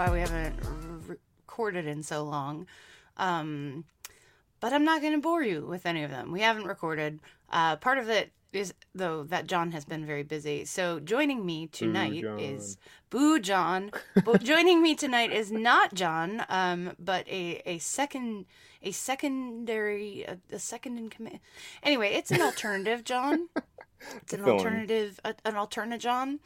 why we haven't recorded in so long. Um, but I'm not going to bore you with any of them. We haven't recorded. Uh, part of it is though that John has been very busy. So joining me tonight John. is Boo John. but joining me tonight is not John, um, but a a second a secondary a, a second in command. Anyway, it's an alternative John. It's an alternative a, an alternative John.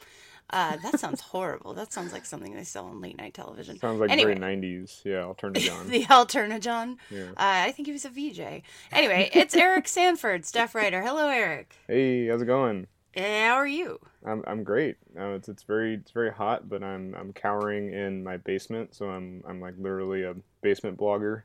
Uh, that sounds horrible. That sounds like something they sell on late night television. Sounds like Anyway. very 90s. Yeah, I'll turn to John. the Alternajon. Yeah. Uh, I think he was a VJ. Anyway, it's Eric Sanford, staff writer. Hello, Eric. hey, how's it going? How are you? I'm I'm great. Uh, it's it's very it's very hot, but I'm I'm cowering in my basement, so I'm I'm like literally a basement blogger.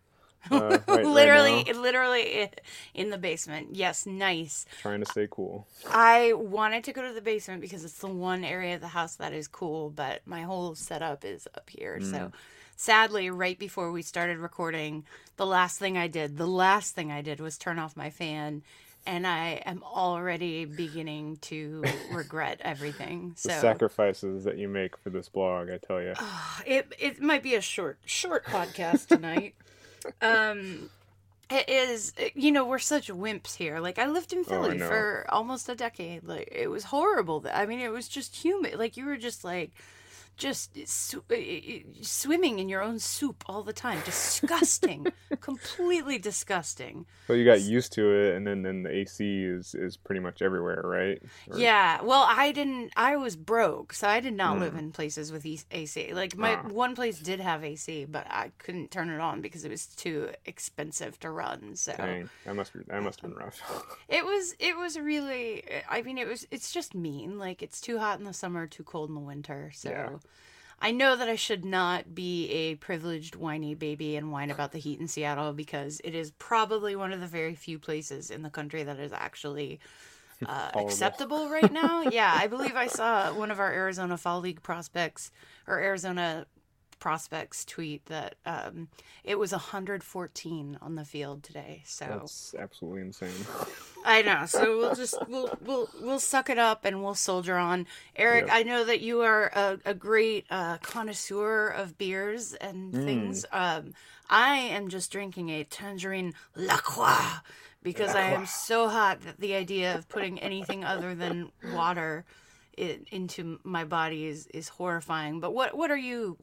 Uh, right, right literally, now, literally in the basement. Yes, nice. trying to stay cool. I wanted to go to the basement because it's the one area of the house that is cool, but my whole setup is up here. Mm. So sadly, right before we started recording, the last thing I did, the last thing I did was turn off my fan. And I am already beginning to regret everything. The sacrifices that you make for this blog, I tell you. it it might be a short short podcast tonight. um it is you know we're such wimps here. Like i lived in Oh, philly know. for almost a decade. Like it was horrible. I mean it was just humid. Like you were just like just sw- swimming in your own soup all the time disgusting completely disgusting So you got used to it, and then then the AC is is pretty much everywhere, right? Or- Yeah, well, I didn't. I was broke, so I did not live Mm. in places with AC. Like my Ah. one place did have AC, but I couldn't turn it on because it was too expensive to run. So Dang, that must be that must have been rough. it was. It was really. I mean, it was. It's just mean. Like it's too hot in the summer, too cold in the winter. So. Yeah. I know that I should not be a privileged whiny baby and whine about the heat in Seattle because it is probably one of the very few places in the country that is actually uh, acceptable right now. yeah, I believe I saw one of our Arizona Fall League prospects or Arizona prospects tweet that um, it was 114 on the field today. So That's absolutely insane. I know. So we'll just we'll we'll we'll suck it up and we'll soldier on. Eric, Yep. I know that you are a, a great uh, connoisseur of beers and things. Um, I am just drinking a tangerine La Croix because I am so hot that the idea of putting anything other than water i into my body is is horrifying. But what what are you?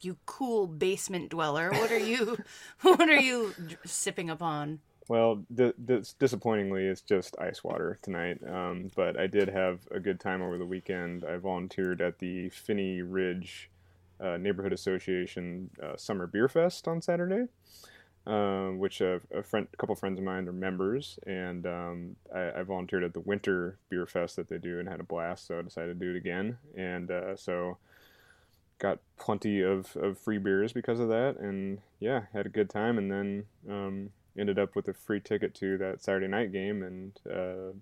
You cool basement dweller. What are you? what are you sipping upon? Well, di- dis- disappointingly, it's just ice water tonight. Um, but I did have a good time over the weekend. I volunteered at the Phinney Ridge uh, Neighborhood Association uh, Summer Beer Fest on Saturday, um, which a, a friend, a couple friends of mine are members, and um, I, I volunteered at the Winter Beer Fest that they do and had a blast. So I decided to do it again, and uh, so got plenty of, of free beers because of that, and yeah, had a good time, and then. Um, ended up with a free ticket to that Saturday night game and uh,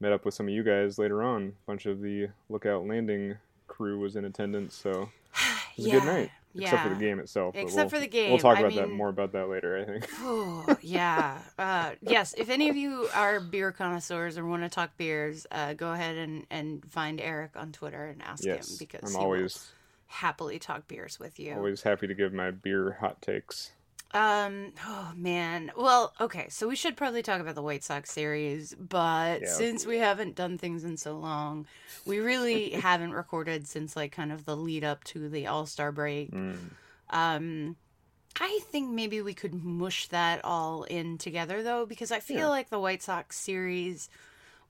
met up with some of you guys later on. A bunch of the Lookout Landing crew was in attendance, so it was a good night. Except for the game itself. Except we'll- for the game. We'll talk I about that more about that later, I think. Oh, yeah. Uh, yes, if any of you are beer connoisseurs or want to talk beers, uh, go ahead and, and find Eric on Twitter and ask him because I'm always happily talk beers with you. always happy to give my beer hot takes. Um, oh man. Well, okay, so we should probably talk about the White Sox series, but Yeah. since we haven't done things in so long, we really haven't recorded since like kind of the lead up to the All Star break. Mm. Um, I think maybe we could mush that all in together though, because I feel Yeah. like the White Sox series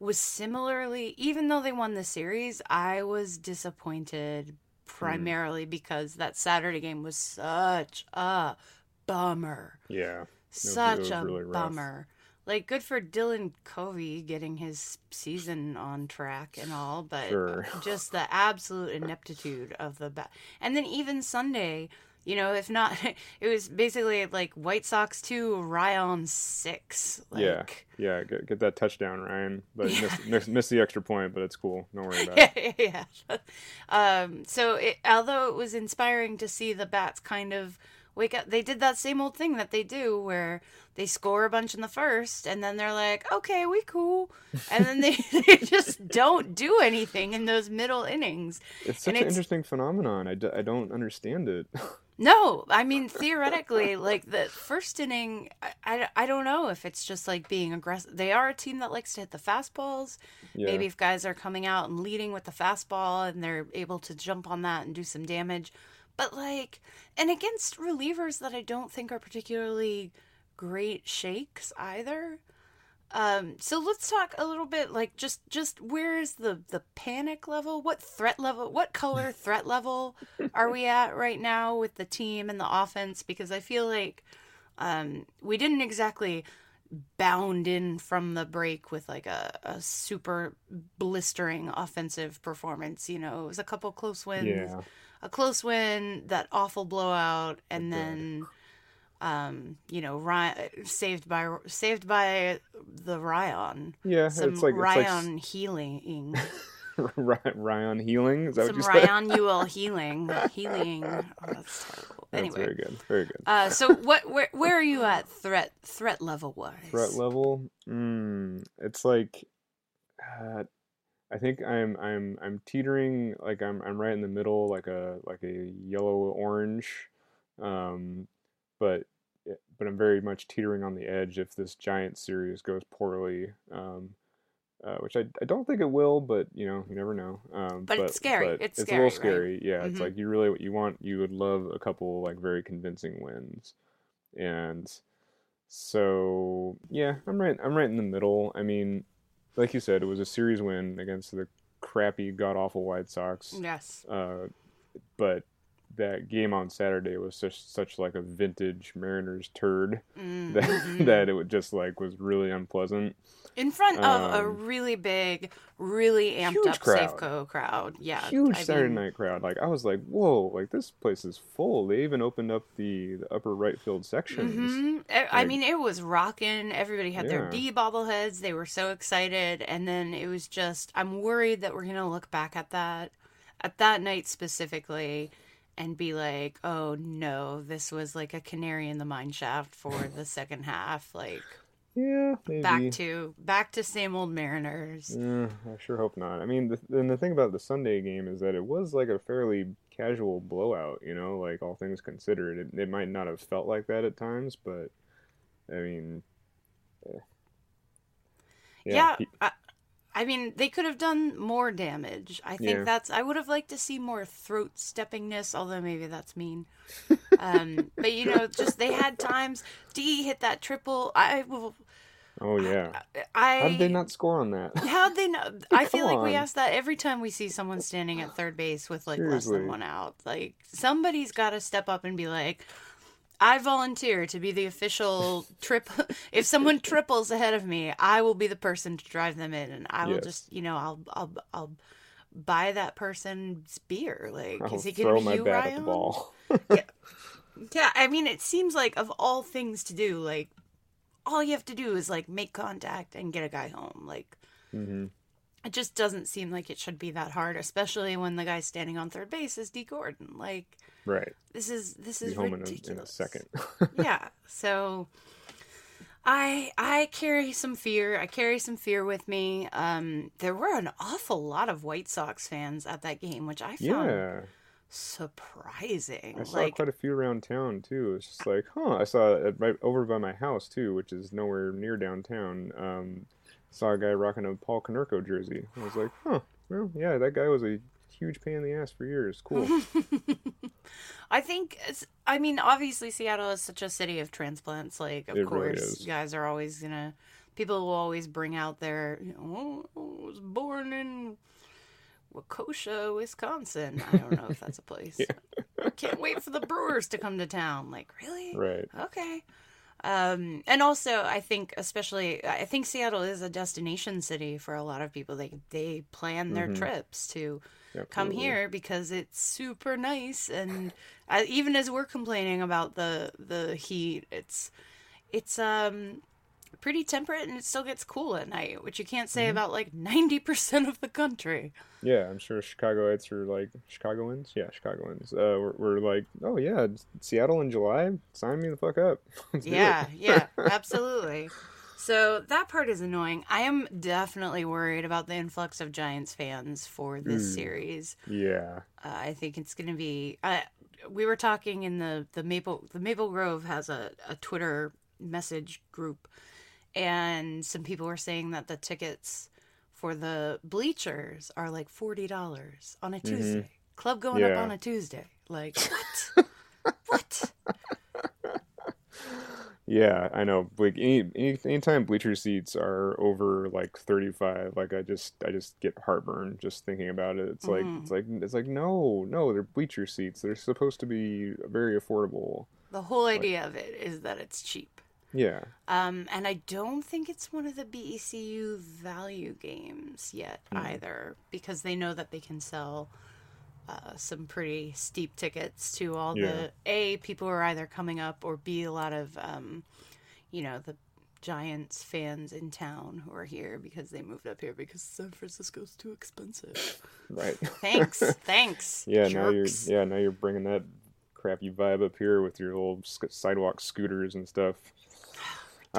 was similarly, even though they won the series, I was disappointed Mm. primarily because that Saturday game was such a bummer. Yeah. Such was a really rough. bummer. Like, good for Dylan Covey getting his season on track and all, but Sure. just the absolute ineptitude of the bat. And then even Sunday, you know, if not, it was basically like White Sox two, Ryan six. Like, yeah. Yeah. Get, get that touchdown, Ryan. But miss, miss, miss the extra point, but it's cool. Don't worry about it. yeah. Um, so it, although it was inspiring to see the bats kind of wake up. They did that same old thing that they do where they score a bunch in the first and then they're like, okay, we cool. And then they, they just don't do anything in those middle innings. It's such And an it's- interesting phenomenon. I, d- I don't understand it. No, I mean, theoretically, like the first inning, I, I, I don't know if it's just like being aggressive. They are a team that likes to hit the fastballs. yeah. Maybe if guys are coming out and leading with the fastball and they're able to jump on that and do some damage. But like, and against relievers that I don't think are particularly great shakes either. Um, so let's talk a little bit like just just where is the the panic level? What threat level? What color threat level are we at right now with the team and the offense? Because I feel like um, we didn't exactly bound in from the break with like a, a super blistering offensive performance. You know, it was a couple close wins, Yeah. a close win, that awful blowout, and then um, you know, Ryan saved by saved by the Ryan. Yeah, Some it's like Ryan healing. it's like Ry- Ryan healing. Is that Some what you? Ryan Ewell healing. Healing. Oh, that's terrible. That's Anyway. very good. Very good. Uh, so what where where are you at threat threat level wise? Threat level. Mm, it's like, uh, I think I'm I'm I'm teetering like I'm I'm right in the middle, like a like a yellow orange, um, but but I'm very much teetering on the edge if this giant series goes poorly. Um, uh, which I, I don't think it will, but you know you never know. Um, But it's scary. but It's a little scary, right? Yeah, it's Mhm. like you really you want you would love a couple like very convincing wins, and so yeah, I'm right. I'm right in the middle. I mean, like you said, it was a series win against the crappy, god awful White Sox. Yes. Uh, but that game on Saturday was such such like a vintage Mariners turd Mm, that mhm. that it would just like was really unpleasant. in front of a um, really big, really amped up crowd. Safeco crowd. Yeah. Huge I Saturday mean, night crowd. Like I was like, whoa, like this place is full. They even opened up the, the upper right field sections. mhm. I- I mean, it was rocking. Everybody had their Dee bobbleheads. They were so excited, and then it was just. I'm worried that we're gonna look back at that, at that night specifically, and be like, "Oh no, this was like a canary in the mine shaft for the second half." Like Yeah, maybe. back to back to same old Mariners. Yeah, I sure hope not. I mean, the, and the thing about the Sunday game is that it was like a fairly casual blowout, you know, like all things considered. It, it might not have felt like that at times, but I mean, eh. Yeah, he- I, I mean, they could have done more damage. I think Yeah. that's. I would have liked to see more throat steppingness, although maybe that's mean. um, but you know, just they had times. Dee hit that triple. I will. oh yeah. I. How did they not score on that? How'd they not? I feel like we ask that every time we see someone standing at third base with like less than one out. Like somebody's got to step up and be like, "I volunteer to be the official trip. if someone triples ahead of me, I will be the person to drive them in, and I will Yes. just, you know, I'll, I'll, I'll buy that person's beer. Like, I'll is he throw gonna my be you, bat Ryan? at the ball. Yeah, I mean, it seems like of all things to do, like all you have to do is like make contact and get a guy home. Like hmm it just doesn't seem like it should be that hard, especially when the guy standing on third base is Dee Gordon. Like Right. this is this is home in a, ridiculous. in a second. yeah. So I I carry some fear. I carry some fear with me. Um there were an awful lot of White Sox fans at that game, which I found yeah. surprising. I saw like quite a few around town too. It's just like, huh. I saw it right over by my house too, which is nowhere near downtown. Um, saw a guy rocking a Paul Konerko jersey. I was like, huh. Well, yeah, that guy was a huge pain in the ass for years. Cool. I think it's, I mean, obviously Seattle is such a city of transplants. Like, of It course, is. guys are always gonna. People will always bring out their. You know, oh, I was born in Waukesha, Wisconsin. I don't know if that's a place. Can't wait for the Brewers to come to town. Like, really? right. Okay. Um, and also, I think, especially, I think Seattle is a destination city for a lot of people. They they plan their Mhm. trips to come here because it's super nice and uh, even as we're complaining about the the heat it's it's um pretty temperate and it still gets cool at night, which you can't say Mhm. about like 90% of the country. Yeah, I'm sure Chicagoites are like Chicagoans. Yeah, Chicagoans. Uh, we're, we're like, oh yeah, Seattle in July. Sign me the fuck up. Yeah, yeah, absolutely. So that part is annoying. I am definitely worried about the influx of Giants fans for this Mm. series. Yeah. Uh, I think it's going to be. Uh, we were talking in the the Maple the Maple Grove has a, a Twitter message group, and some people were saying that the tickets for the bleachers are like forty dollars on a Tuesday. Club going up Mm-hmm. On a Tuesday. Like what? what? Yeah, I know. Like any, any anytime bleacher seats are over like 35, like I just I just get heartburn just thinking about it. It's like Mhm. it's like it's like no, no, they're bleacher seats. They're supposed to be very affordable. The whole idea of it is that it's cheap. Yeah. Um, and I don't think it's one of the BECU value games yet Hmm. either, because they know that they can sell uh, some pretty steep tickets to all Yeah. the A people who are either coming up or B a lot of um, you know, the Giants fans in town who are here because they moved up here because San Francisco's too expensive. Right. Thanks, thanks. Yeah, now you're yeah, now you're bringing that crappy vibe up here with your little sidewalk scooters and stuff.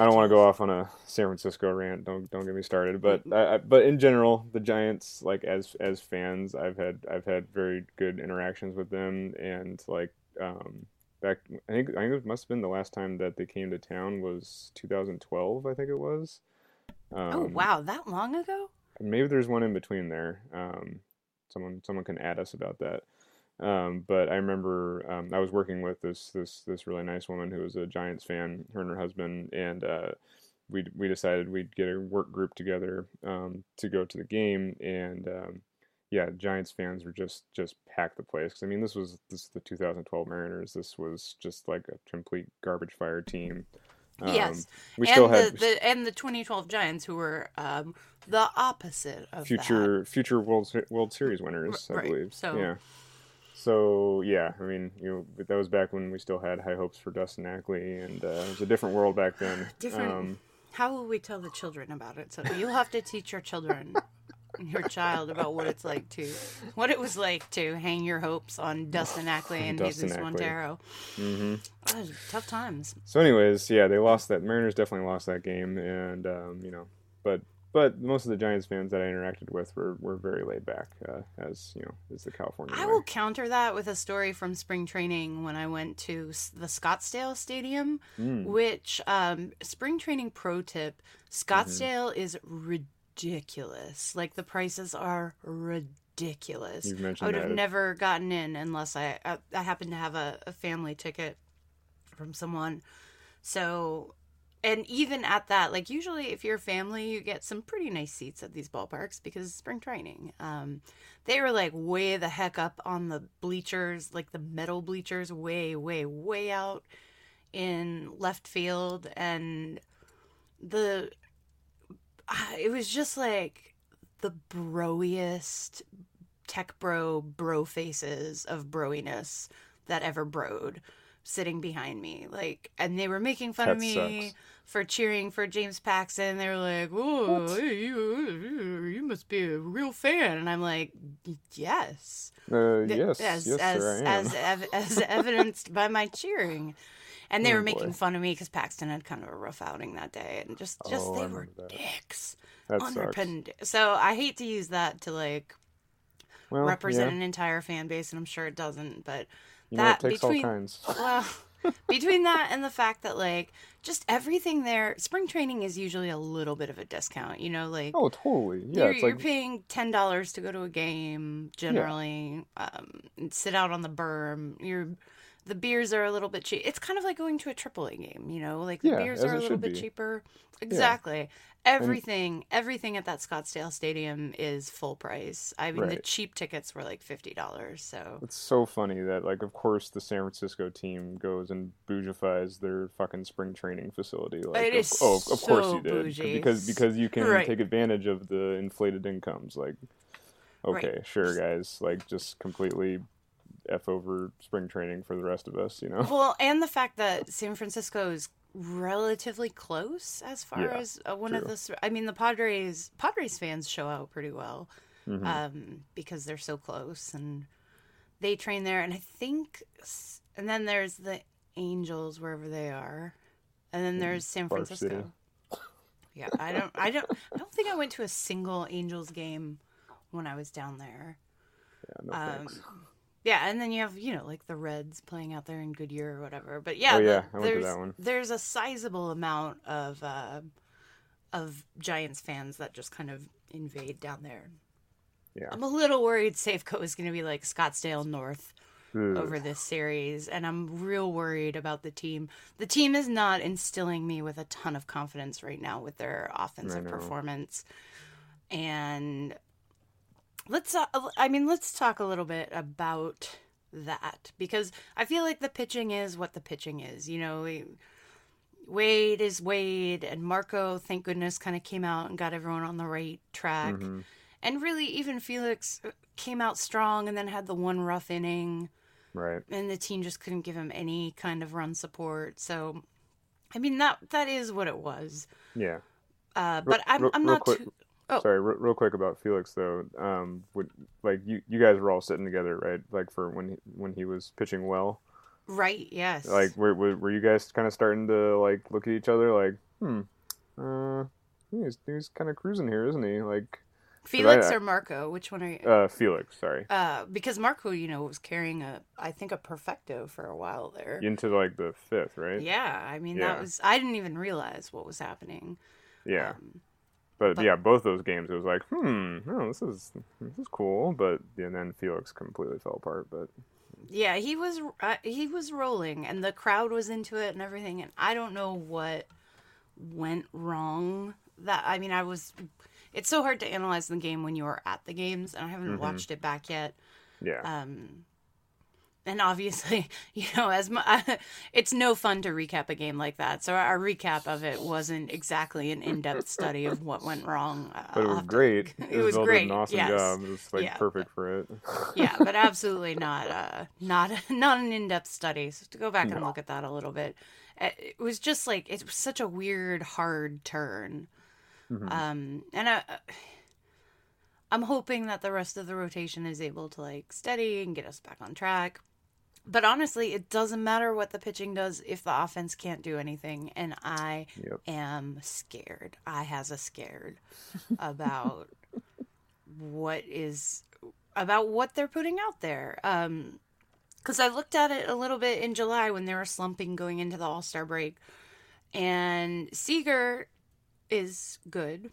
I don't want to go off on a San Francisco rant. Don't don't get me started. But I, I, but in general, the Giants, like as as fans, I've had I've had very good interactions with them, and like um, back I think I think it must have been the last time that they came to town was 2012. I think it was. Um, Oh wow, that long ago? maybe there's one in between there. Um, someone someone can add us about that. Um, but I remember um, I was working with this this this really nice woman who was a Giants fan, her and her husband, and uh, we we decided we'd get a work group together um, to go to the game, and um, yeah, Giants fans were just just packed the place. 'Cause, I mean, this was this the 2012 Mariners. This was just like a complete garbage fire team. Um, yes. we and still the, had the and the 2012 Giants who were um, the opposite of that. future future World World Series winners, I right, believe. so- Yeah. So yeah, I mean, you know, that was back when we still had high hopes for Dustin Ackley, and uh, it was a different world back then. Different- Um, How will we tell the children about it? So you'll have to teach your children, your child, about what it's like to, what it was like to hang your hopes on Dustin Ackley and Dustin Jesus Ackley. Montero. mhm. Oh, tough times. So, anyways, yeah, they lost that. Mariners definitely lost that game, and um, you know, but but most of the Giants fans that I interacted with were, were very laid back, uh, as you know, is the California. I way. will counter that with a story from spring training when I went to the Scottsdale Stadium, Mm. which um, spring training pro tip: Mm-hmm. Scottsdale is ridiculous. Like the prices are ridiculous. You've I would have never gotten in unless I I, I happened to have a, a family ticket from someone. So, and even at that, like usually if you're a family, you get some pretty nice seats at these ballparks because it's spring training. Um, they were like way the heck up on the bleachers, like the metal bleachers, way, way, way out in left field, and the ah, it was just like the broiest tech bro bro faces of broiness that ever broed sitting behind me like and they were making fun of me sucks. for cheering for James Paxton they were like oh hey, you you must be a real fan and I'm like yes Uh, yes, as yes, as sir, I am. as, ev- as evidenced by my cheering and they Oh, were making boy. fun of me because Paxton had kind of a rough outing that day and just just Oh, they were that. dicks that sucks. so I hate to use that to like Well, represent yeah, an entire fan base, and I'm sure it doesn't. But you know, that it takes between all kinds. well, between that and the fact that like just everything there, spring training is usually a little bit of a discount. You know, like Oh, totally. Yeah, you're, you're like paying ten dollars to go to a game generally, um, and sit out on the berm. You're the beers are a little bit cheap. It's kind of like going to a AAA game, you know, like the Yeah, beers are a little bit be. cheaper. Exactly. Everything, everything at that Scottsdale Stadium is full price. I mean, the cheap tickets were like fifty dollars. So It's so funny that, like, of course, the San Francisco team goes and bougifies their fucking spring training facility. Like, It of, is oh, of course you did, bougie. because because you can Right. take advantage of the inflated incomes. Like, Right. okay, sure, guys, like, just completely f over spring training for the rest of us, you know? well, and the fact that San Francisco is relatively close as far Yeah, as uh, one of the. I mean, the Padres Padres fans show out pretty well Mhm. um, because they're so close and they train there. And I think, and then there's the Angels wherever they are, and then there's San Barf Francisco. City. Yeah, I don't, I don't, I don't think I went to a single Angels game when I was down there. yeah, no Um, thanks. Yeah, and then you have you know like the Reds playing out there in Goodyear or whatever. But yeah, Oh, yeah, to there's that one. there's a sizable amount of uh, of Giants fans that just kind of invade down there. Yeah. I'm a little worried Safeco is going to be like Scottsdale North Ugh. over this series, and I'm real worried about the team. The team is not instilling me with a ton of confidence right now with their offensive performance. And let's, uh, I mean, let's talk a little bit about that because I feel like the pitching is what the pitching is. You know, Wade is Wade, and Marco, thank goodness, kind of came out and got everyone on the right track. Mhm. And really, even Felix came out strong and then had the one rough inning Right. and the team just couldn't give him any kind of run support. So, I mean that that is what it was. Yeah. Uh, but I'm I'm real not quick- too. Oh. Sorry, re- real quick about Felix though. Um, would like you you guys were all sitting together, right? Like for when he, when he was pitching well. Right? Yes. Like were were, were you guys kind of starting to like look at each other like, hmm, uh, he's he's kind of cruising here, isn't he? Like, Felix I- or Marco? Which one are you? uh, Felix, sorry, Uh, because Marco, you know, was carrying a I think a perfecto for a while there. into like the fifth, right? Yeah, I mean Yeah. that was I didn't even realize what was happening. Yeah. Um, But, But- yeah, both those games, it was like, hmm, oh, this is this is cool. But and then Felix completely fell apart. But yeah, he was uh, he was rolling, and the crowd was into it and everything. And I don't know what went wrong. That I mean, I was. It's so hard to analyze the game when you are at the games, and I haven't Mhm. watched it back yet. yeah, Um, and obviously, you know, as my, it's no fun to recap a game like that. So our recap of it wasn't exactly an in-depth study of what went wrong. Uh, but it was to- great. It was great, Did an awesome yes. job. It was like Yeah. perfect for it. yeah, but absolutely not uh not not an in-depth study. So to go back and look at that a little bit. uh, It was just like it was such a weird hard turn. Mhm. Um and I I'm hoping that the rest of the rotation is able to like steady and get us back on track. But honestly, it doesn't matter what the pitching does if the offense can't do anything and I Yep. am scared. I has a scared about what is about what they're putting out there. Um cuz I looked at it a little bit in July when they were slumping going into the All-Star break and Seager is good.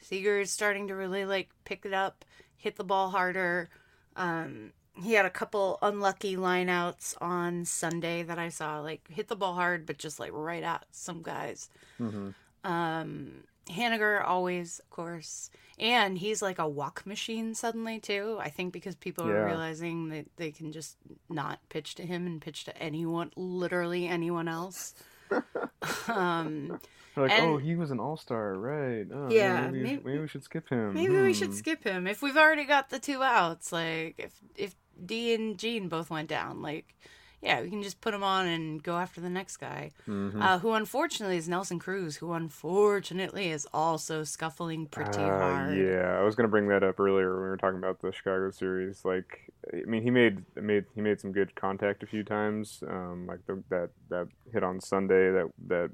Seager is starting to really like pick it up, hit the ball harder. Um he had a couple unlucky lineouts on Sunday that I saw like hit the ball hard but just like right at some guys. hmm Um, Haniger always, of course, and he's like a walk machine suddenly too. I think because people are realizing that they can just not pitch to him and pitch to anyone, literally anyone else. um, Like, And- oh, he was an all star, right? Oh, Yeah, maybe, maybe- maybe we should skip him. maybe we should Hmm. skip him if we've already got the two outs. Like if if Dee and Jean both went down, like yeah, we can just put him on and go after the next guy. Mhm. Uh, who unfortunately is Nelson Cruz, who unfortunately is also scuffling pretty Uh, hard. Yeah, I was gonna bring that up earlier when we were talking about the Chicago series. Like, I mean, he made made he made some good contact a few times. Um, like the, that that hit on Sunday that that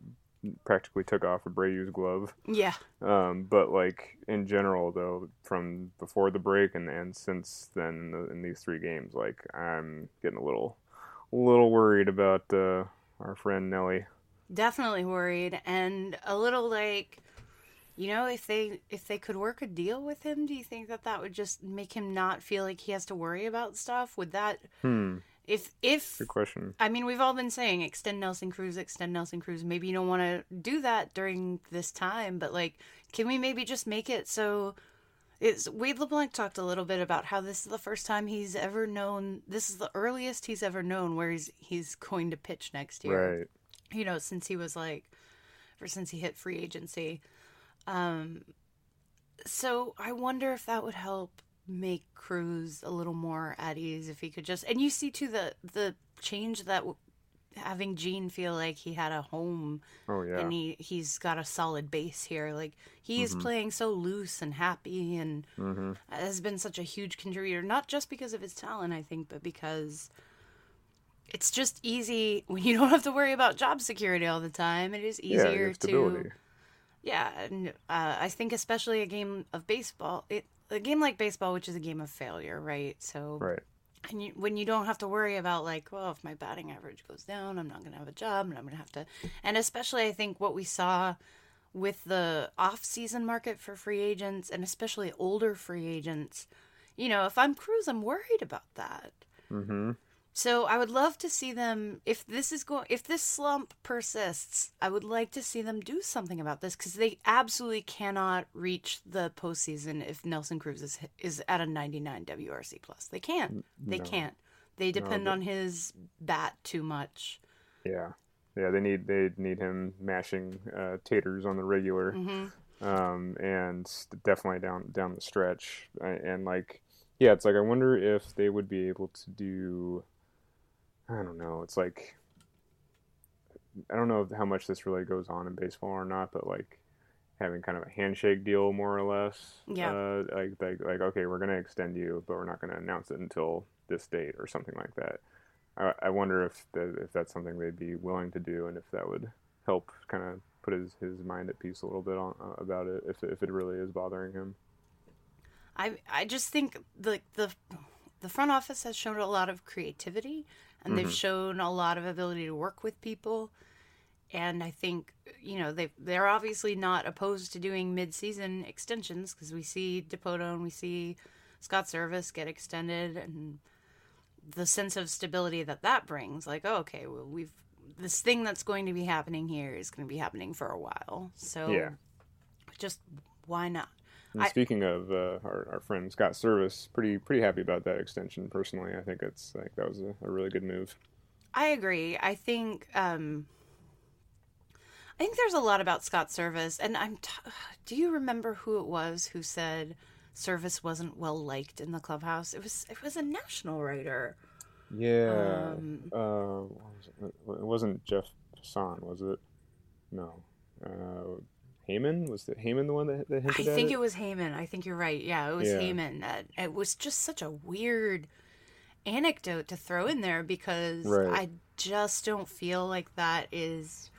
practically took off Abreu's glove. Yeah. Um, but like in general, though, from before the break and and since then in, the, in these three games, like I'm getting a little a little worried about uh, our friend Nelly. definitely worried and a little like you know if they if they could work a deal with him do you think that that would just make him not feel like he has to worry about stuff would that Hmm. If if Good question. i mean we've all been saying extend nelson cruz extend nelson cruz maybe you don't want to do that during this time but like can we maybe just make it so it's Wade LeBlanc talked a little bit about how this is the first time he's ever known. This is the earliest he's ever known where he's he's going to pitch next year Right. you know, since he was like, ever since he hit free agency. Um, so I wonder if that would help make Cruz a little more at ease if he could just. And you see too the the change that w- having Jean feel like he had a home Oh yeah. and he he's got a solid base here. Like he is playing so loose and happy and hmm has been such a huge contributor, not just because of his talent, I think, but because it's just easy when you don't have to worry about job security all the time. It is easier your to yeah, and uh, I think especially a game of baseball, it a game like baseball, which is a game of failure, right? So Right. and you, when you don't have to worry about like, well, if my batting average goes down, I'm not going to have a job, and I'm going to have to, and especially I think what we saw with the off-season market for free agents, and especially older free agents, you know, if I'm Cruz, I'm worried about that. hmm So I would love to see them if this is going if this slump persists. I would like to see them do something about this because they absolutely cannot reach the postseason if Nelson Cruz is is at a 99 WRC plus. They can't. They no. can't. They depend but- on his bat too much. Yeah. Yeah. They need they need him mashing uh, taters on the regular. hmm um, and definitely down down the stretch. And like, yeah, it's like I wonder if they would be able to do. I don't know. It's like I don't know how much this really goes on in baseball or not, but like having kind of a handshake deal, more or less. Yeah. Uh, like like like okay, we're gonna extend you, but we're not gonna announce it until this date or something like that. I, I wonder if that, if that's something they'd be willing to do, and if that would help kind of put his, his mind at peace a little bit on, uh, about it if, if it really is bothering him. I I just think the the the front office has shown a lot of creativity and they've mm-hmm. shown a lot of ability to work with people. And I think you know they they're obviously not opposed to doing mid-season extensions because we see Dipoto and we see Scott Servais get extended and the sense of stability that that brings. Like, oh, okay, well, we've this thing that's going to be happening here is going to be happening for a while. So Yeah. just why not? And I- speaking of uh, our, our friend Scott Servais, pretty pretty happy about that extension personally. I think it's like that was a, a really good move. I agree. I think um I think there's a lot about Scott Servais and I'm t- do you remember who it was who said Servais wasn't well liked in the clubhouse? It was it was a national writer. Yeah. Um, uh, was it? it wasn't Jeff Passan, was it? No. Uh, Heyman was it Heyman the one that, that I hinted at think it? it was Heyman. I think you're right. Yeah, it was Yeah. Heyman. Uh, it was just such a weird anecdote to throw in there because Right. I just don't feel like that is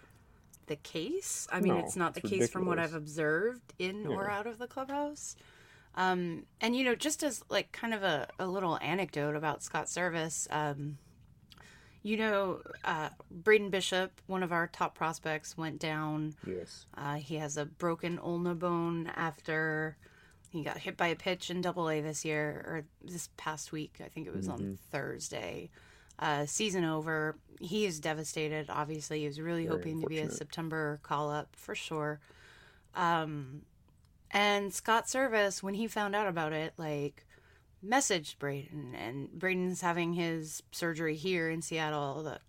the case. I mean, No, it's not the it's case from what. I've observed in or out of the clubhouse. Um, and you know, just as like kind of a, a little anecdote about Scott Servais, um, you know, uh, Braden Bishop, one of our top prospects, went down Yes. uh, he has a broken ulna bone after he got hit by a pitch in Double A this year or this past week. I think it was on Thursday. Uh, season over. He is devastated. Obviously, he was really Very hoping to be a. September call up for sure. Um, and Scott Servais, when he found out about it, like messaged Braden, and Braden's having his surgery here in Seattle. The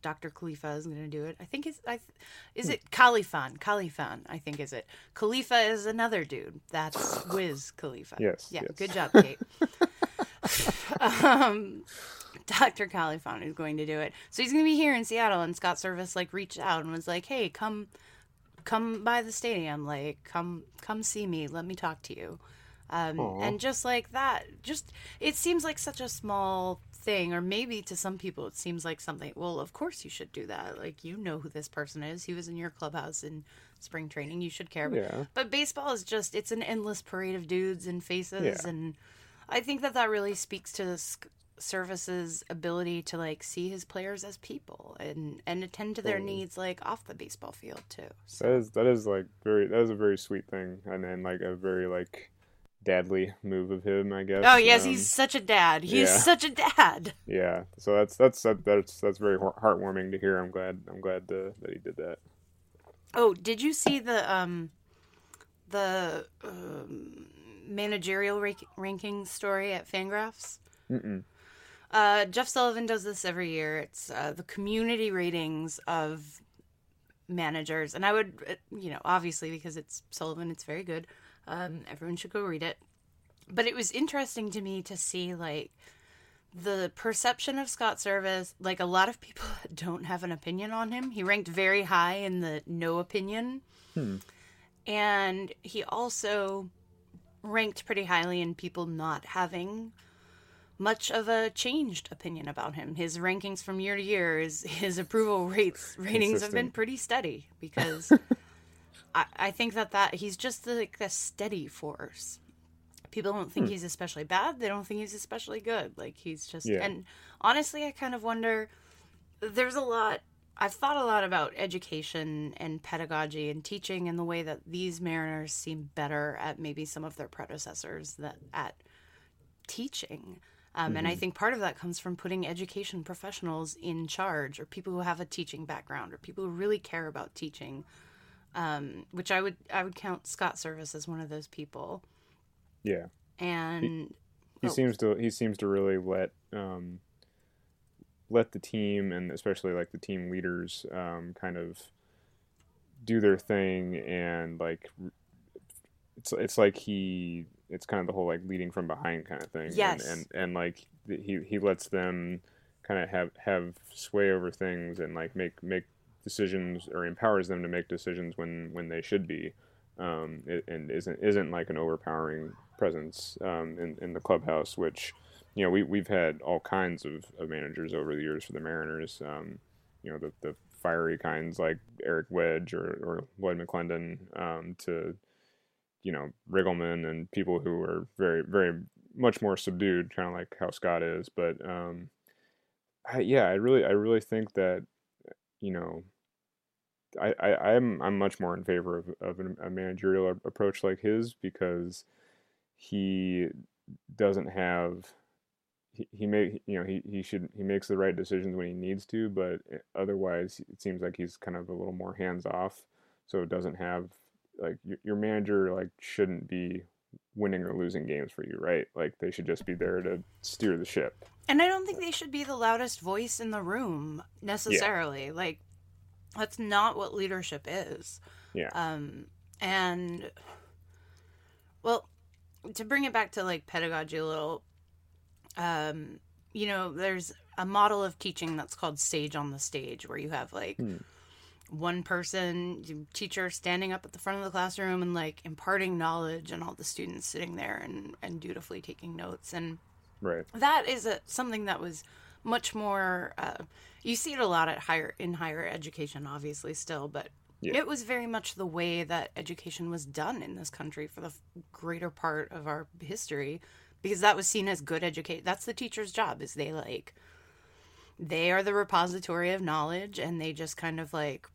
Dr. Khalifa is going to do it. I think it's I, th- is it Khalfayan? Khalfayan, I think is it. Khalifa is another dude. That's Wiz Khalifa. Yes, Yeah. yes. Good job, Kate. um, Dr. Khalfayan is going to do it. So he's going to be here in Seattle, and Scott Servais like reached out and was like, "Hey, come, come by the stadium. Like, come, come see me. Let me talk to you." Um, and just like that, just it seems like such a small thing, or maybe to some people it seems like something. Well, of course you should do that. Like you know who this person is. He was in your clubhouse in spring training. You should care. But- Yeah. But baseball is just it's an endless parade of dudes and faces, Yeah. and I think that that really speaks to this Servais's ability to like see his players as people and and attend to their needs like off the baseball field too. That So is that is like very that is a very sweet thing, and then like a very like dadly move of him, I guess. Oh yes, Um, he's such a dad. He's yeah. such a dad. yeah. So that's that's that's that's very heartwarming to hear. I'm glad I'm glad uh, that he did that. Oh, did you see the um the um, managerial rank- ranking story at Fangraphs? Mm-mm. Uh, Jeff Sullivan does this every year. It's uh, the community ratings of managers, and I would, uh, you know, obviously because it's Sullivan, it's very good. Um, everyone should go read it. But it was interesting to me to see like the perception of Scott Servais, like a lot of people don't have an opinion on him. He ranked very high in the no opinion. Hmm. And he also ranked pretty highly in people not having much of a changed opinion about him. His rankings from year to year, his, his approval rates ratings have been pretty steady because I, I think that that he's just like a steady force. People don't Hmm. think he's especially bad. They don't think he's especially good. Like he's just Yeah. and honestly, I kind of wonder. There's a lot. I've thought a lot about education and pedagogy and teaching and the way that these mariners seem better at maybe some of their predecessors that at teaching. Um, And I think part of that comes from putting education professionals in charge, or people who have a teaching background, or people who really care about teaching. Um, which I would I would count Scott Servais as one of those people. Yeah. And He Oh. seems to he seems to really let um, let the team and especially like the team leaders um, kind of do their thing and like it's it's like he it's kind of the whole like leading from behind kind of thing and- Yes. and and, like he he lets them kind of have have sway over things and like make make decisions or empowers them to make decisions when when they should be um, and isn't isn't like an overpowering presence um, in in the clubhouse, which you know we we've had all kinds of, of managers over the years for the Mariners. Um, you know the the fiery kinds like Eric Wedge or or Lloyd McClendon um, to you know Riggleman and people who are very very much more subdued, kind of like how Scott is. But um, I, yeah, I really I really think that you know I, I I'm I'm much more in favor of of a managerial approach like his because he doesn't have he, he may you know he, he should he makes the right decisions when he needs to but eh, otherwise it seems like he's kind of a little more hands off. So it doesn't have like your, your manager like shouldn't be winning or losing games for you right like they should just be there to steer the ship And I don't think they should be the loudest voice in the room necessarily. Like that's not what leadership is. yeah Um and well, to bring it back to like pedagogy a little um you know, there's a model of teaching that's called sage on the stage where you have like Hmm. One person teacher standing up at the front of the classroom and like imparting knowledge and all the students sitting there and and dutifully taking notes and right that is a, something that was much more uh, you see it a lot at higher in higher education obviously still but Yeah. it was very much the way that education was done in this country for the f- greater part of our history because that was seen as good educate that's the teacher's job is they like they are the repository of knowledge and they just kind of like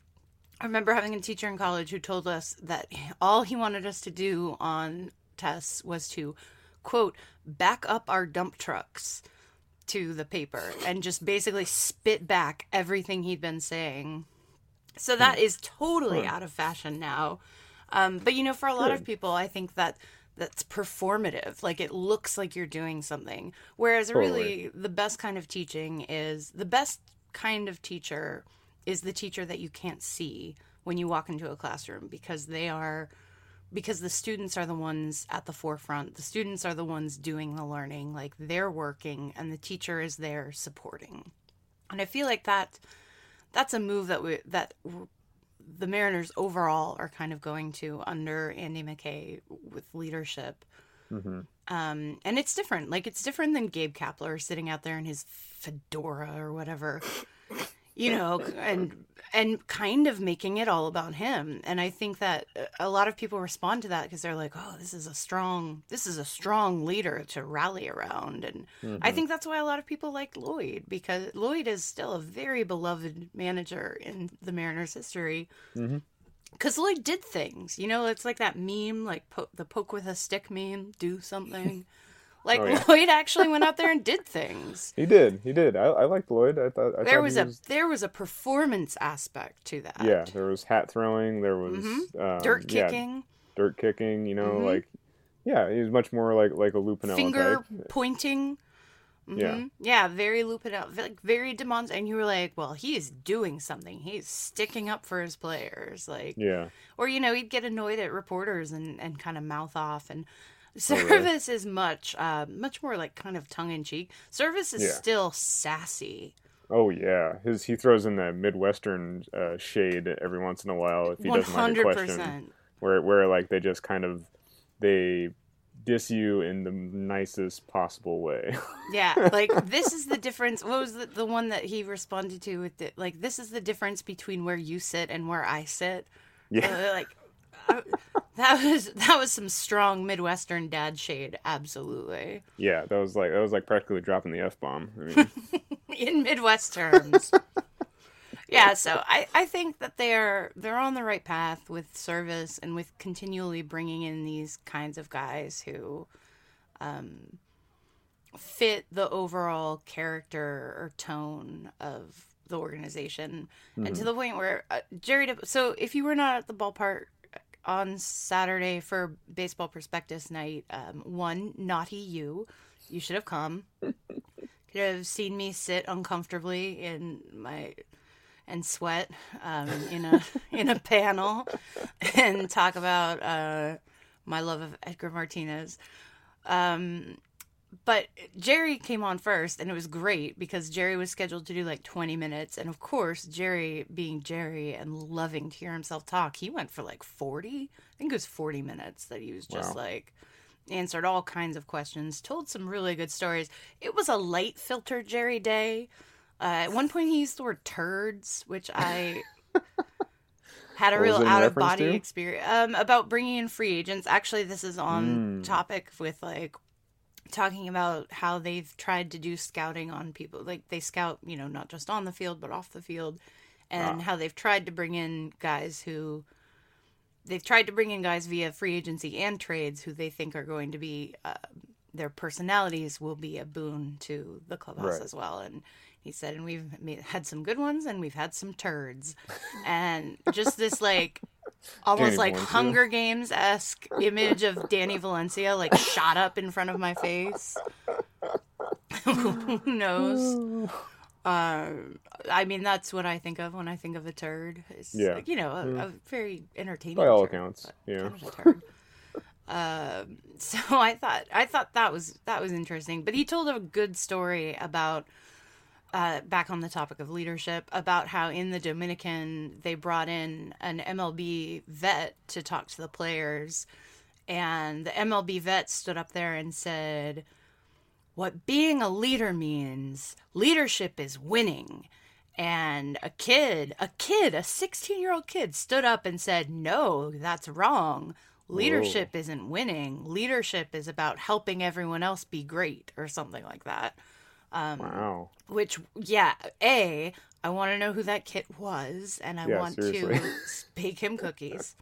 I remember having a teacher in college who told us that all he wanted us to do on tests was to quote back up our dump trucks to the paper and just basically spit back everything he'd been saying. So that is totally Hmm. out of fashion now. Um, but you know, for a lot of people, I think that that's performative. Like it looks like you're doing something. Whereas really, the best kind of teaching is the best kind of teacher is the teacher that you can't see when you walk into a classroom because they are because the students are the ones at the forefront. The students are the ones doing the learning, like they're working and the teacher is there supporting. And I feel like that that's a move that we that the Mariners overall are kind of going to under Andy McKay with leadership. hmm Um, and it's different. Like it's different than Gabe Kapler sitting out there in his fedora or whatever, you know, and and kind of making it all about him. And I think that a lot of people respond to that because they're like, "Oh, this is a strong, this is a strong leader to rally around." And I think that's why a lot of people like Lloyd because Lloyd is still a very beloved manager in the Mariners' history Mhm. because Lloyd did things. You know, it's like that meme, like po- the poke with a stick meme, do something. Like Oh, yeah. Lloyd actually went out there and did things. he did he did I, I liked Lloyd I thought I There thought was he a there was a performance aspect to that. yeah there was hat throwing there was Mhm. um, dirt yeah, kicking, dirt kicking, you know, Mhm. like yeah, he was much more like like a Lou Piniella finger type. pointing. Yeah. Mhm. yeah, very Lou Piniella, like very demons, and you were like, well, he is doing something. He's sticking up for his players, like Yeah, or you know he'd get annoyed at reporters and and kind of mouth off and Servais is much, uh, much more like kind of tongue in cheek. Servais is Yeah. still sassy. Oh yeah, his he throws in that midwestern uh, shade every once in a while if he doesn't like a question, where where like they just kind of they diss you in the nicest possible way. Yeah, like this is the difference. What was the, the one that he responded to with the, like this is the difference between where you sit and where I sit. yeah, Uh, like I, that was that was some strong Midwestern dad shade, absolutely. yeah, that was like that was like practically dropping the f bomb. I mean, in Midwest terms. yeah, so I, I think that they're they're on the right path with Servais and with continually bringing in these kinds of guys who um, fit the overall character or tone of the organization, and to the point where uh, Jerry. De- so if you were not at the ballpark on Saturday for baseball prospectus night, um, one naughty you, you should have come could have seen me sit uncomfortably in my and sweat um, in a in a panel and talk about uh, my love of Edgar Martinez. Um, but Jerry came on first, and it was great because Jerry was scheduled to do like 20 minutes. And of course, Jerry, being Jerry and loving to hear himself talk, he went for like 40. I think it was 40 minutes that he was just Wow. like answered all kinds of questions, told some really good stories. It was a light filter Jerry day. Uh, at one point, he used the word turds, which I had a What real out of body to? experience um, about bringing in free agents. Actually, this is on Mm. topic with like talking about how they've tried to do scouting on people. Like they scout, you know, not just on the field but off the field, and Ah. how they've tried to bring in guys who they've tried to bring in guys via free agency and trades who they think are going to be uh, their personalities will be a boon to the clubhouse Right. as well. And he said, and we've made, had some good ones and we've had some turds, and just this like almost Danny like Valencia. Hunger Games esque image of Danny Valencia like shot up in front of my face. Who knows? Uh, I mean, that's what I think of when I think of a turd. It's Yeah. like, you know, a, a very entertaining. by all turd, accounts, yeah. kind of a turd. um, so I thought I thought that was that was interesting. But he told a good story about uh, back on the topic of leadership about how in the Dominican they brought in an MLB vet to talk to the players, and the MLB vet stood up there and said, "What being a leader means, leadership is winning." And a kid, a kid, a 16 year old kid stood up and said, No, that's wrong. Leadership isn't winning. Leadership is about helping everyone else be great, or something like that. Um, wow. Which, yeah, A, I want to know who that kid was, and I Yeah, want seriously. to bake him cookies.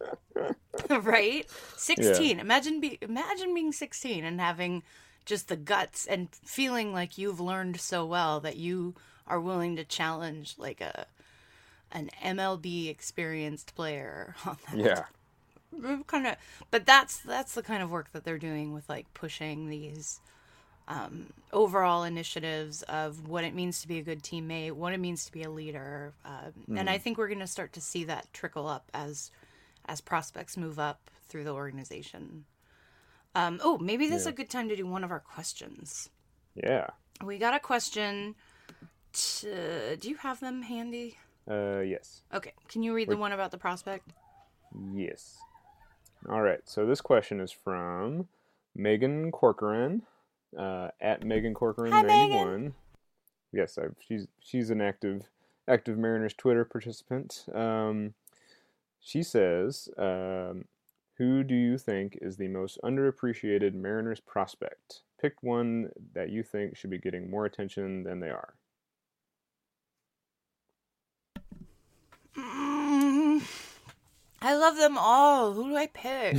right? 16. Imagine be imagine being 16 and having just the guts and feeling like you've learned so well that you are willing to challenge like a an MLB experienced player on that Yeah. kind of but that's that's the kind of work that they're doing with like pushing these um, overall initiatives of what it means to be a good teammate what it means to be a leader um, and i think we're going to start to see that trickle up as as prospects move up through the organization um, oh maybe this is a good time to do one of our questions Yeah. we got a question to, do you have them handy Uh, yes. okay can you read the one about the prospect Yes. All right. So this question is from Megan Corcoran uh, at Megan Corcoran ninety Megan. Yes, I've, she's she's an active active Mariners Twitter participant. Um, she says, um, "Who do you think is the most underappreciated Mariners prospect? Pick one that you think should be getting more attention than they are." Mm, I love them all. Who do I pick?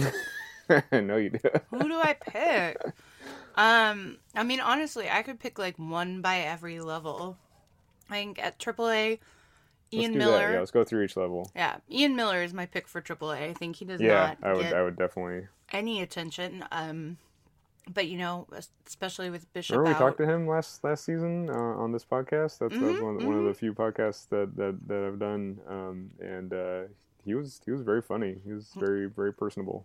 no, you do. Who do I pick? Um, I mean, honestly, I could pick like one by every level. I think at AAA, Ian that. Miller. Yeah, let's go through each level. Yeah, Ian Miller is my pick for AAA. I think he does Yeah, not I would get I would definitely. any attention. Um, but you know, especially with Bishop Remember we out, talked to him last last season uh, on this podcast. That's, that's Mhm, one, one of the few podcasts that that, that I've done, um, and uh, he was he was very funny. He was very very personable.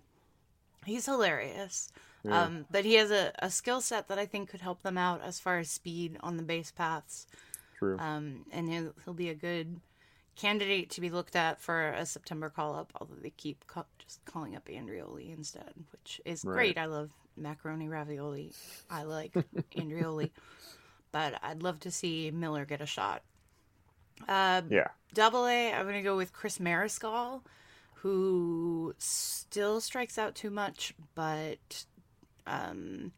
He's hilarious. Yeah. Um, but he has a, a skill set that I think could help them out as far as speed on the base paths. True. Um, and he'll, he'll be a good candidate to be looked at for a September call up, although they keep ca- just calling up Andreoli instead, which is Right. great. I love macaroni ravioli. I like Andreoli. But I'd love to see Miller get a shot. Uh, yeah. Double A, I'm going to go with Chris Mariscal, who still strikes out too much, but um,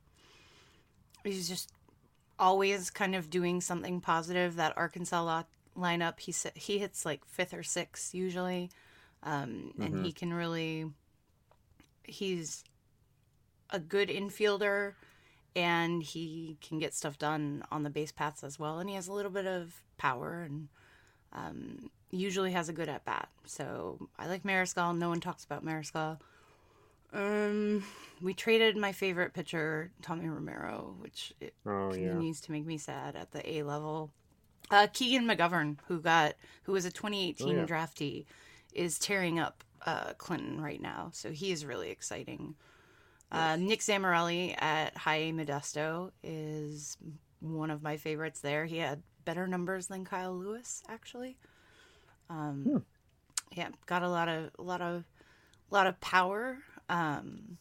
he's just always kind of doing something positive. That Arkansas lot lineup, he he hits like fifth or sixth usually, um, and he can really. He's a good infielder, and he can get stuff done on the base paths as well. And he has a little bit of power and um, usually has a good at bat. So I like Mariscal. No one talks about Mariscal. Um, we traded my favorite pitcher, Tommy Romero, which it Oh yeah. continues to make me sad at the A level. Uh, Keegan McGovern, who got who was a 2018 Oh, yeah. draftee, is tearing up uh, Clinton right now. So he is really exciting. Uh, Nick Zammarelli at High A Modesto is one of my favorites there. He had better numbers than Kyle Lewis, actually. Um, Yeah, got a lot of a lot of a lot of power, um,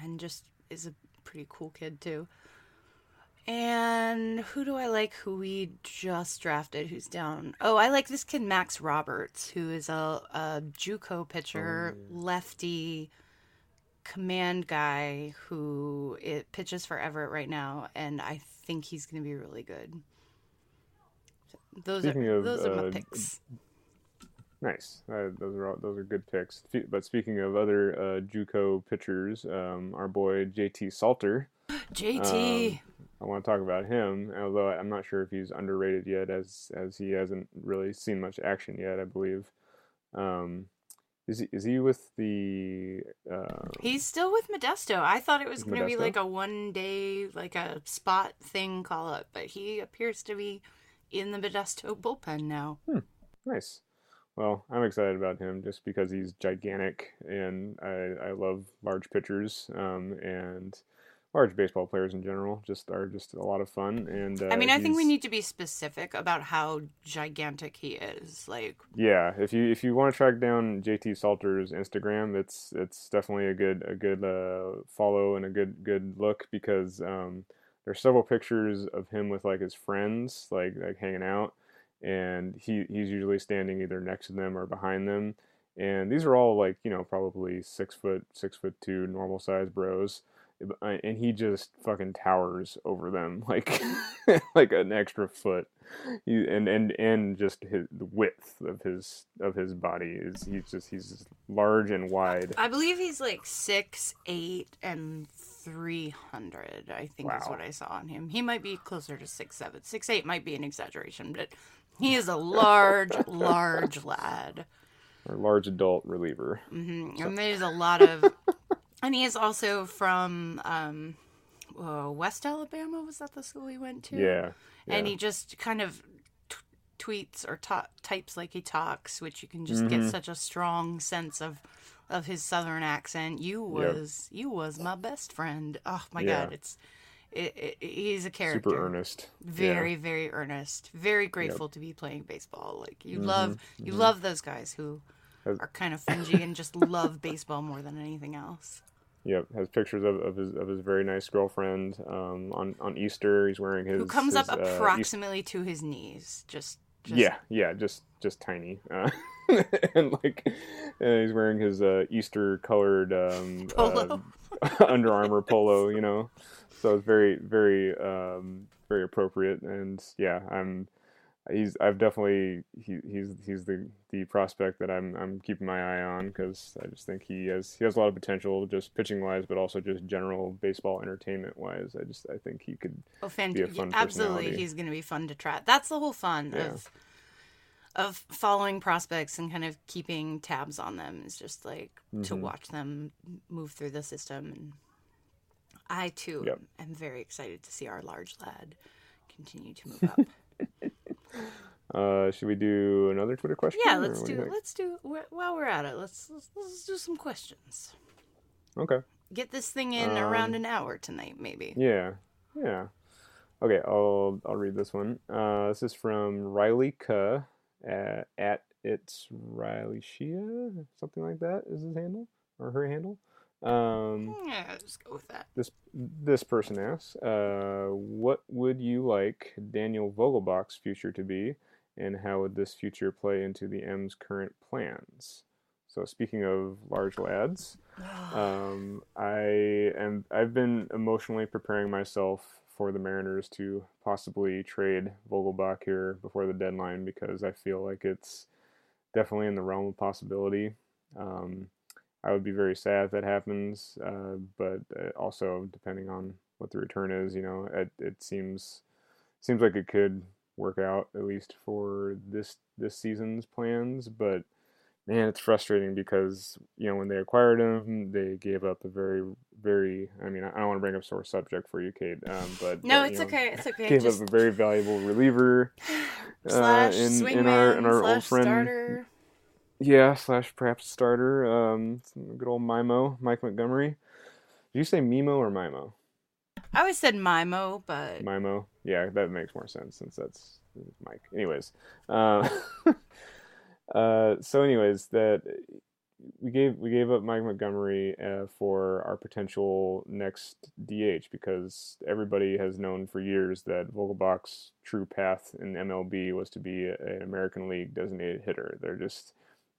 and just is a pretty cool kid too. And who do I like? Who we just drafted? Who's down? Oh, I like this kid Max Roberts, who is a, a JUCO pitcher, lefty, command guy who it pitches for Everett right now, and I think he's going to be really good. Those Speaking are of, those are my uh, picks. Nice. Uh, those are all, those are good picks. But speaking of other uh, JUCO pitchers, um, our boy JT Salter. JT. um, I want to talk about him, although I'm not sure if he's underrated yet, as as he hasn't really seen much action yet. I believe. Um, is he, is he with the? Uh, He's still with Modesto. I thought it was going to be like a one day, like a spot thing call up, but he appears to be in the Modesto bullpen now. nice. Well, I'm excited about him just because he's gigantic, and I I love large pitchers, um, and large baseball players in general just are just a lot of fun. And uh, I mean, I think we need to be specific about how gigantic he is. Like, Yeah, if you if you want to track down JT Salter's Instagram, it's it's definitely a good a good uh, follow and a good good look because um, there's several pictures of him with like his friends like like hanging out, and he he's usually standing either next to them or behind them, and these are all like you know probably six foot six foot two normal size bros. uh, And he just fucking towers over them like like an extra foot he, and and and just his the width of his of his body is he's just he's just large and wide. I believe he's like six, eight, and three hundred. I think is what I saw on him. He might be closer to six, seven. Six, eight might be an exaggeration, but he is a large, large lad. Or large adult reliever. hmm And there's a lot of, and he is also from um, uh, West Alabama. Was that the school he went to? Yeah. And he just kind of t- tweets or ta- types like he talks, which you can just get Mhm. such a strong sense of of his southern accent. You Yep. was you was my best friend. Oh my Yeah. god, it's it, it, he's a character. super earnest. Very, very earnest. Very grateful to be playing baseball. Like you Mhm, love, you love those guys who Has- are kind of fringy and just love baseball more than anything else. Yep, has pictures of, of his of his very nice girlfriend. Um, on on Easter, he's wearing his Who comes his, up uh, approximately to his knees. Just, just yeah, yeah, just just tiny, uh, and like uh, he's wearing his uh, Easter colored um, Polo. uh, Under Armour polo, you know. So it's very very um, very appropriate, and yeah, I'm he's I've definitely he, he's he's the the prospect that I'm I'm keeping my eye on because I just think he has he has a lot of potential just pitching wise, but also just general baseball entertainment wise. I just I think he could Oh, be a fantastic! fun Absolutely, he's going to be fun to track. That's the whole fun Yeah. of of following prospects and kind of keeping tabs on them. Is just like to Mhm. watch them move through the system. And I too Yep. am very excited to see our large lad continue to move up. Uh, should we do another Twitter question? yeah, let's do. you? Let's do. While we're at it, let's let's, let's do some questions. Okay. Get this thing in Um, around an hour tonight, maybe. Yeah. Yeah. Okay, I'll I'll read this one. Uh, this is from Riley K at, at it's Riley Shia, something like that is his handle or her handle. Um, Yeah, just go with that. this this person asks, uh, what would you like Daniel Vogelbach's future to be, and how would this future play into the M's current plans? So speaking of large lads, um, I am I've been emotionally preparing myself for the Mariners to possibly trade Vogelbach here before the deadline because I feel like it's definitely in the realm of possibility. Um, I would be very sad if that happens, uh, but uh, also depending on what the return is, you know, it, it seems seems like it could work out at least for this this season's plans, but man, it's frustrating because you know when they acquired him, they gave up a very, very. I mean, I don't want to bring up sore subject for you, Kate, um, but No, but, it's know, okay. It's okay. Gave Just up a very valuable reliever. uh, slash in- swingman in our- in our old friend- starter. Yeah, slash perhaps starter. Um, good old Mimo, Mike Montgomery. Did you say Mimo or Mimo? I always said Mimo, but Mimo. Yeah, that makes more sense since that's Mike. Anyways, uh, uh, so anyways, that we gave we gave up Mike Montgomery uh, for our potential next DH because everybody has known for years that Vogelbach's true path in MLB was to be a- an American League designated hitter. There just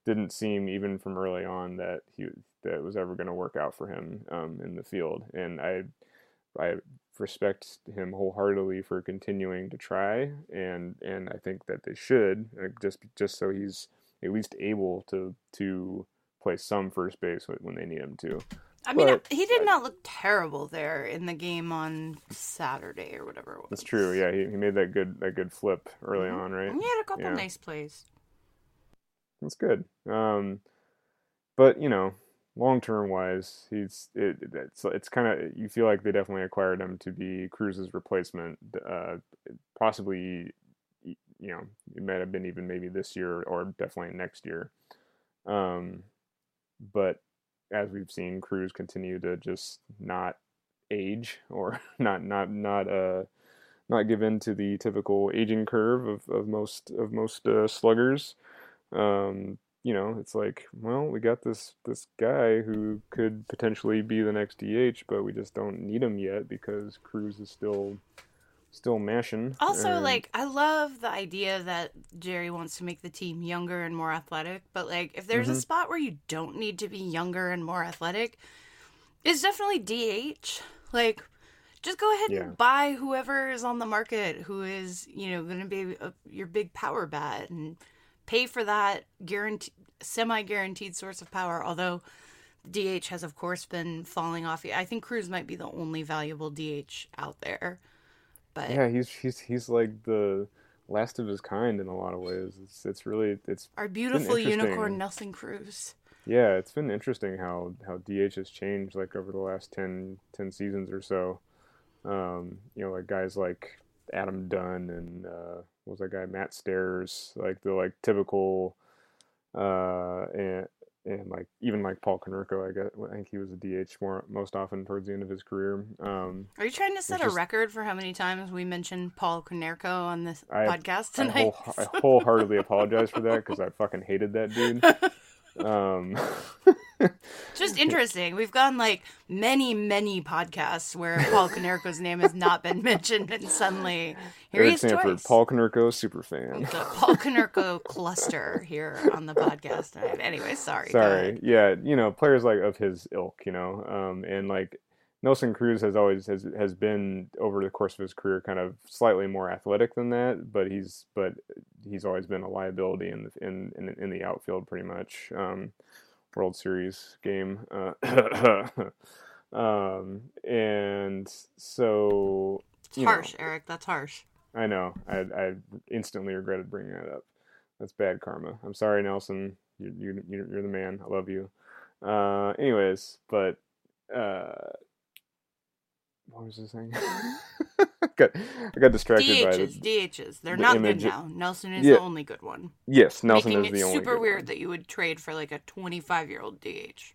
didn't seem even from early on that he that it was ever going to work out for him um, in the field, and I I respect him wholeheartedly for continuing to try, and and I think that they should just just so he's at least able to to play some first base when they need him to. I mean, But- he did not look terrible there in the game on Saturday or whatever it was. That's true. Yeah, he, he made that good that good flip early Mhm. on, right? He had a couple Yeah. nice plays. That's good. Um, but you know, long term wise, he's it, it's it's kind of you feel like they definitely acquired him to be Cruz's replacement. Uh, possibly, you know, it might have been even maybe this year or definitely next year. Um, but as we've seen, Cruz continue to just not age or not not not uh not give in to the typical aging curve of, of most of most uh, sluggers um, you know, it's like, well, we got this this guy who could potentially be the next DH, but we just don't need him yet because Cruz is still still mashing. Also, and- like, I love the idea that Jerry wants to make the team younger and more athletic, but, like, if there's a Mhm. spot where you don't need to be younger and more athletic, it's definitely DH. Like, just go ahead Yeah. and buy whoever is on the market who is, you know, going to be a, your big power bat and pay for that guarantee, semi guaranteed source of power. Although DH has, of course, been falling off. I think Cruz might be the only valuable DH out there. But yeah, he's he's he's like the last of his kind in a lot of ways. It's it's really it's Our beautiful unicorn Nelson Cruz. yeah, it's been interesting how how DH has changed like over the last 10, 10 seasons or so. Um, you know, like guys like Adam Dunn and uh, was that guy Matt Stairs, like the like typical, uh, and and like even like Paul Konerko, I guess I think he was a DH more most often towards the end of his career. Um, Are you trying to set a just- record for how many times we mentioned Paul Konerko on this I- podcast I, tonight? whole, I wholeheartedly apologize for that because I fucking hated that dude. Um, Just interesting. We've gone like many, many podcasts where Paul Konerko's name has not been mentioned, and suddenly here he Eric is Sanford, twice. Paul Konerko, super fan. the Paul Konerko cluster here on the podcast tonight. Anyway, sorry. Sorry. Yeah, you know, players like of his ilk, you know, um, and like Nelson Cruz has always has has been over the course of his career kind of slightly more athletic than that, but he's but he's always been a liability in the in in, in the outfield pretty much. Um, World Series game, uh, um, and so It's you know, harsh, Eric. That's harsh. I know. I I instantly regretted bringing that up. That's bad karma. I'm sorry, Nelson. You you you're, you're the man. I love you. Uh, anyways, but uh, what was I saying? got I got distracted by DHs, the DHs. They're the not image- good now. Nelson is Yeah. the only good one. yes. Nelson making is the only super weird one. that you would trade for like a 25 year old DH.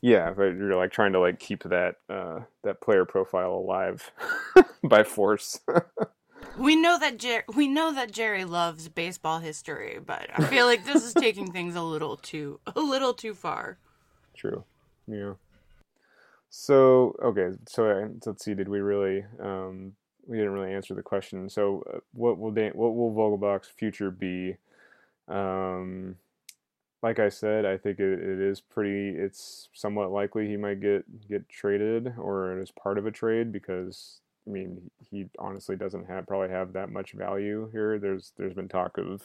Yeah, but you're like trying to like keep that uh, that player profile alive by force. We know that Jer- we know that Jerry loves baseball history, but I feel like this is taking things a little too a little too far. True. Yeah. So okay, so uh, let's see. Did we really? Um, we didn't really answer the question. So, uh, what will Dan- what will Vogelbach's future be? Um, like I said, I think it, it is pretty. It's somewhat likely he might get get traded or as part of a trade because I mean he honestly doesn't have probably have that much value here. There's there's been talk of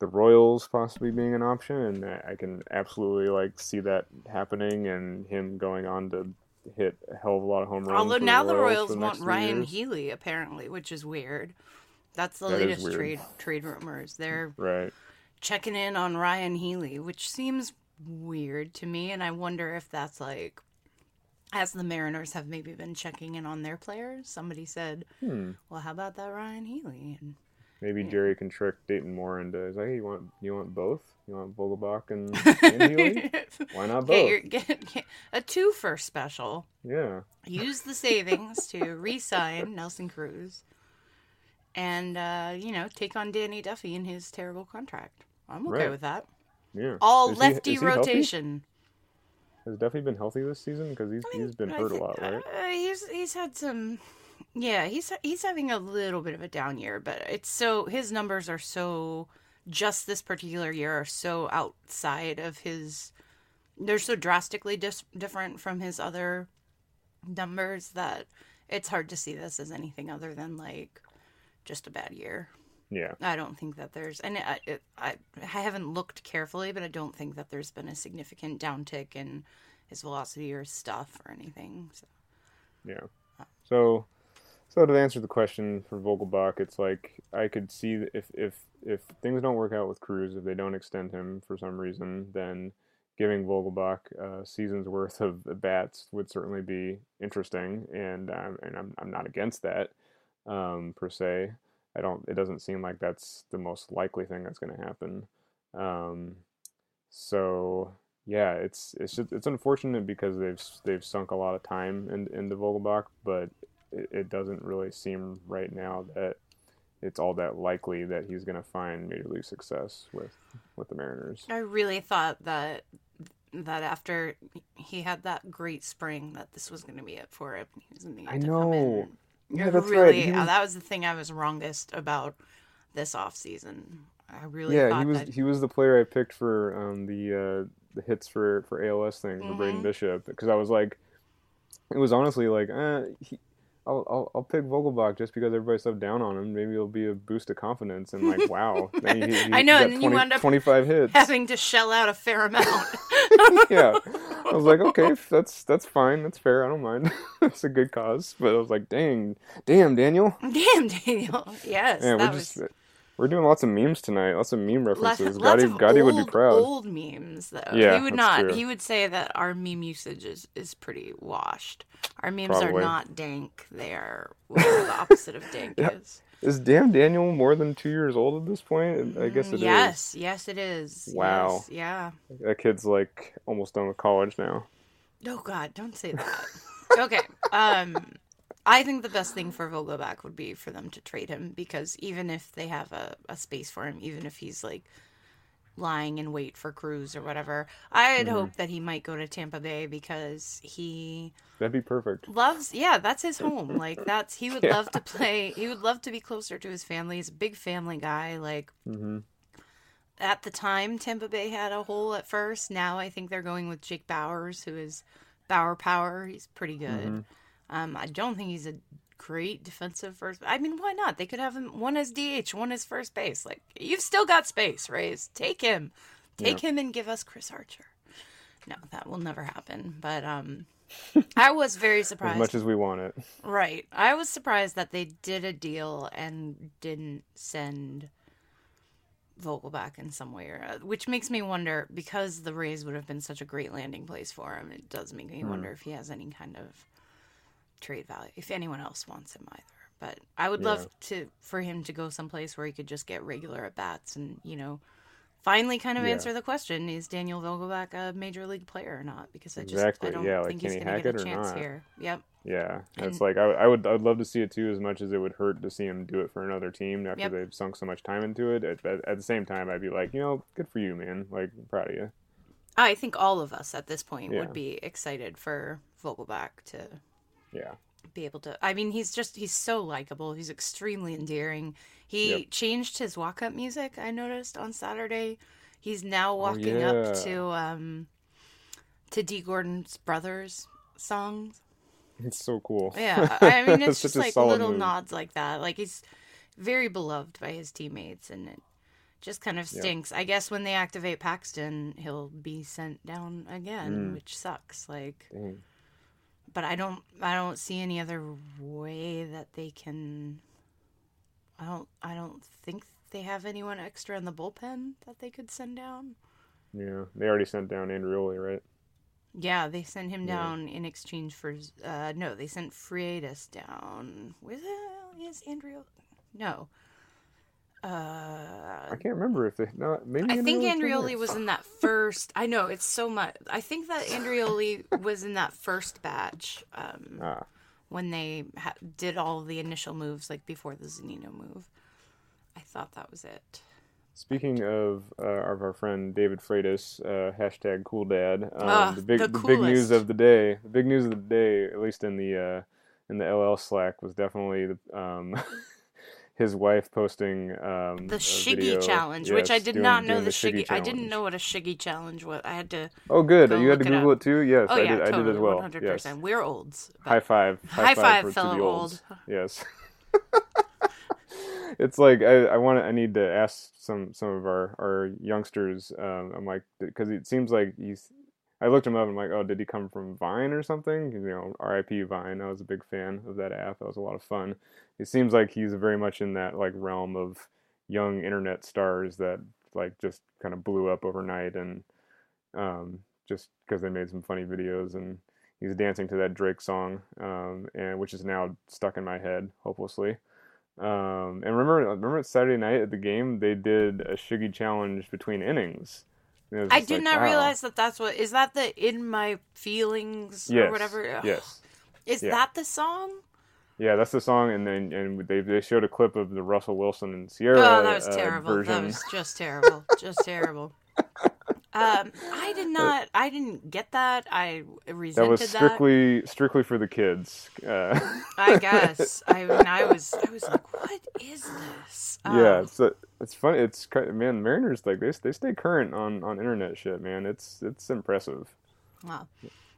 the Royals possibly being an option, and I can absolutely like see that happening and him going on to hit a hell of a lot of home runs. Although now the Royals the want Ryan years. Healy apparently, which is weird. That's the That latest trade trade rumors. They're Right. checking in on Ryan Healy, which seems weird to me, and I wonder if that's like as the Mariners have maybe been checking in on their players. Somebody said, Hmm. "Well, how about that Ryan Healy?" And Maybe Jerry can trick Dayton Moore into he's like, hey, you want you want both? You want Vogelbach and, Healy? Why not get both? your get, get a two for special. Yeah. Use the savings to re-sign Nelson Cruz, and uh, you know take on Danny Duffy in his terrible contract. I'm okay Right. with that. Yeah. All Is lefty he healthy? rotation. Has Duffy been healthy this season? Because he's he's been I hurt a lot, right? Uh, he's he's had some. Yeah, he's he's having a little bit of a down year, but it's so his numbers are so just this particular year are so outside of his. They're so drastically dis- different from his other numbers that it's hard to see this as anything other than like just a bad year. Yeah. I don't think that there's, and I, it, I, I haven't looked carefully, but I don't think that there's been a significant downtick in his velocity or stuff or anything. So. Yeah. So, so to answer the question for Vogelbach, it's like I could see if if if things don't work out with Cruz, if they don't extend him for some reason, then giving Vogelbach a season's worth of bats would certainly be interesting, and um, and I'm I'm not against that um, per se. I don't. It doesn't seem like that's the most likely thing that's going to happen. Um, so yeah, it's it's just, it's unfortunate because they've they've sunk a lot of time in, into Vogelbach, but it, it doesn't really seem right now that it's all that likely that he's going to find major league success with with the Mariners. I really thought that that after he had that great spring, that this was going to be it for him. He was going to I come in. know. Yeah, that's really, right. Uh, was- that was the thing I was wrongest about this off season. I really yeah, thought he was that he was the player I picked for um, the uh, the hits for for ALS thing for Braden Mhm. Bishop because I was like, it was honestly like, uh, he, I'll, I'll I'll pick Vogelbach just because everybody's so down on him. Maybe it'll be a boost of confidence and like, wow, then he, he, I know, and then you 20 wound up 25 hits. having to shell out a fair amount. yeah, I was like, okay, that's that's fine, that's fair. I don't mind. it's a good cause, but I was like, dang, damn, Daniel. Damn, Daniel. Yes, Yeah, we're that just was we're doing lots of memes tonight. Lots of meme references. lots Gotti, Gotti old, would be proud. Old memes, though. Yeah, he would not. true. He would say that our meme usage is, is pretty washed. Our memes Probably. are not dank. They are the opposite of dank Yeah. is. Is damn Daniel more than two years old at this point? I guess it is. yes, yes, it is. Wow. Yes, yeah. That kid's like almost done with college now. Oh God, don't say that. okay. Um, I think the best thing for Vogelbach would be for them to trade him because even if they have a, a space for him, even if he's like lying in wait for Cruz or whatever, I'd Mm-hmm. hope that he might go to Tampa Bay because he That'd be perfect. loves yeah that's his home like that's he would Yeah. love to play he would love to be closer to his family he's a big family guy like hmm at the time Tampa Bay had a hole at first. Now I think they're going with Jake Bauers, who is Bauer Power. He's pretty good. Mhm. Um, I don't think he's a great defensive first. I mean, why not? They could have him one as DH, one as first base. Like you've still got space, Rays. Take him, take him, and give us Chris Archer. No, that will never happen. But um, I was very surprised. As much as we want it. Right. I was surprised that they did a deal and didn't send Vogelbach in some way, or, which makes me wonder because the Rays would have been such a great landing place for him. It does make me wonder if he has any kind of trade value, if anyone else wants him either. But I would love to for him to go someplace where he could just get regular at bats and you know finally kind of Yeah. answer the question: Is Daniel Vogelbach a major league player or not? Because I just Exactly, I don't yeah, like, think can he's he going to get a chance not? here. Yep. Yeah, it's And- like I, I would I'd love to see it too, as much as it would hurt to see him do it for another team after Yep. they've sunk so much time into it. At, at, at the same time, I'd be like, you know, good for you, man. Like, I'm proud of you. I think all of us at this point Yeah. would be excited for Vogelbach to Yeah, be able to. I mean, he's just he's so likable. He's extremely endearing. He Yep. changed his walk-up music. I noticed on Saturday. He's now walking up Oh, yeah. to um to Dee Gordon's brothers songs. it's so cool. Yeah, I mean, it's just like little move. nods like that. Like he's very beloved by his teammates, and it just kind of stinks. I guess when they activate Paxton, he'll be sent down again, Mm. which sucks. Like. But I don't, I don't see any other way that they can. I don't, I don't think they have anyone extra in the bullpen that they could send down. Yeah, they already sent down Andreoli, right? Yeah, they sent him Yeah. down in exchange for uh no, they sent Freitas down. Where the hell is Andrea? No. Uh I can't remember if they no maybe. I think Andreoli was in that first. I know it's so much. I think that Andreoli was in that first batch um, Ah, when they ha- did all the initial moves, like before the Zunino move. I thought that was it. Speaking of uh, of our friend David Freitas, uh, hashtag Cool Dad. Um, Ah, the big the the, big news of the day, the big news of the day, at least in the uh, in the LL Slack, was definitely the, um, his wife posting um, The Shiggy challenge, which I did doing- not know doing the Shiggy. I didn't know what a Shiggy challenge was. I had to. Oh, good. go You had to look it Google it, too. Yes, Oh I did. totally, I did as well. One hundred Yes. percent. We're olds. High five. High five, for, to fellow old. Yes. it's like I, I want to. I need to ask some some of our our youngsters. Um, I'm like because it seems like he's. I looked him up. And I'm like, oh, did he come from Vine or something? You know, R.I.P. Vine. I was a big fan of that app. That was a lot of fun. It seems like he's very much in that like realm of young internet stars that like just kind of blew up overnight and um, just because they made some funny videos and he's dancing to that Drake song, um, and which is now stuck in my head hopelessly. Um, and remember, remember Saturday night at the game they did a Shiggy challenge between innings. And it was I did like, not wow. realize that that's what is that the in my feelings Yes, or whatever. Ugh. Yes. Is yeah. that the song? Yeah, that's the song, and then and they they showed a clip of the Russell Wilson and Ciara. oh, that was uh, terrible. version. That was just terrible. just terrible. Um, I did not. I didn't get that. I resented That was that. strictly strictly for the kids. Uh, I guess. I mean, I was. I was like, what is this? yeah, Um, it's a, it's funny. It's man, Mariners like they they stay current on on internet shit, man. It's it's impressive. Well,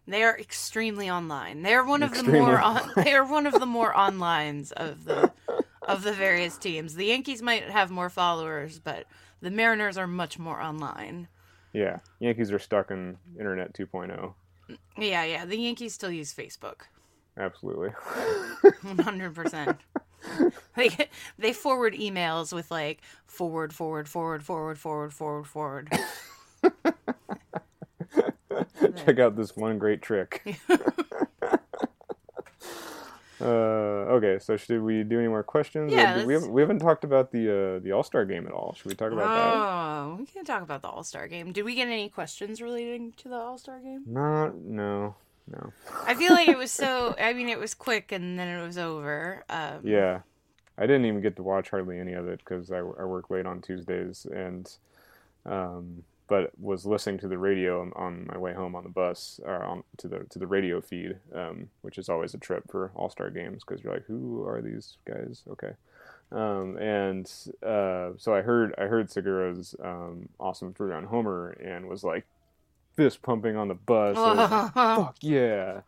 they are extremely online. They are one of the more on, they are one of the more onlines of the of the various teams. The Yankees might have more followers, but the Mariners are much more online. Yeah, Yankees are stuck in internet 2.0. Yeah, yeah. The Yankees still use Facebook. Absolutely. One hundred percent. Like they forward emails with like forward, forward, forward, forward, forward, forward, forward. Check out this one great trick. Uh, okay, so should we do any more questions? Yeah, we haven't we haven't talked about the uh, the All Star game at all. Should we talk about that? Oh, we can talk about the All Star game. Did we get any questions relating to the All Star game? Not no no. I feel like it was so. I mean, it was quick and then it was over. Um, Yeah, I didn't even get to watch hardly any of it because I, I work late on Tuesdays and um, but was listening to the radio on, on my way home on the bus or on to the to the radio feed, um, which is always a trip for All Star games because you're like, who are these guys? Okay. Um, and uh, so I heard I heard Segura's um, awesome three run homer and was like fist pumping on the bus. Like, fuck yeah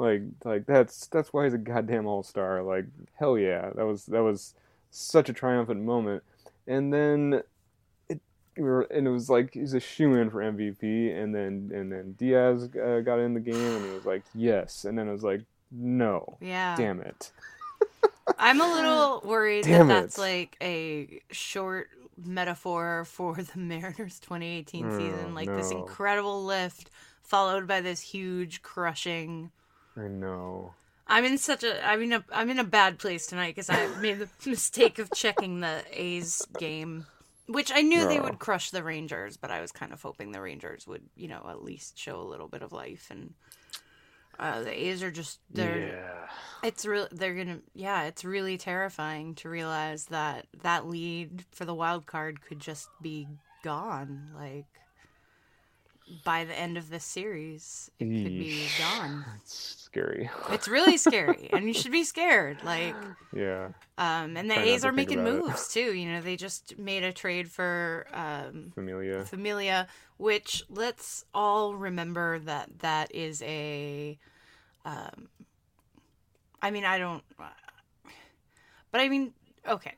like like that's that's why he's a goddamn all star like hell yeah that was that was such a triumphant moment and then we were, and it was like he's a shoe in for MVP and then and then Diaz uh, got in the game and he was like yes. And then it was like no. Yeah. damn it. I'm a little worried Damn that that's like a short metaphor for the Mariners 2018 Oh, season. Like this incredible lift followed by this huge crushing. I know. I'm in such a I'm in a I'm in a bad place tonight because I made the mistake of checking the A's game which I knew they would crush the Rangers, but I was kind of hoping the Rangers would, you know, at least show a little bit of life. And uh, the A's are just they're yeah. it's real. They're gonna yeah, it's really terrifying to realize that that lead for the wild card could just be gone. Like by the end of this series, it could be gone. It's scary. It's really scary, and you should be scared. Like Yeah. um, and the Try A's are making about it. moves too. You know, they just made a trade for um, Familia. Familia, which let's all remember that that is a. Um, I mean, I don't. But I mean, okay.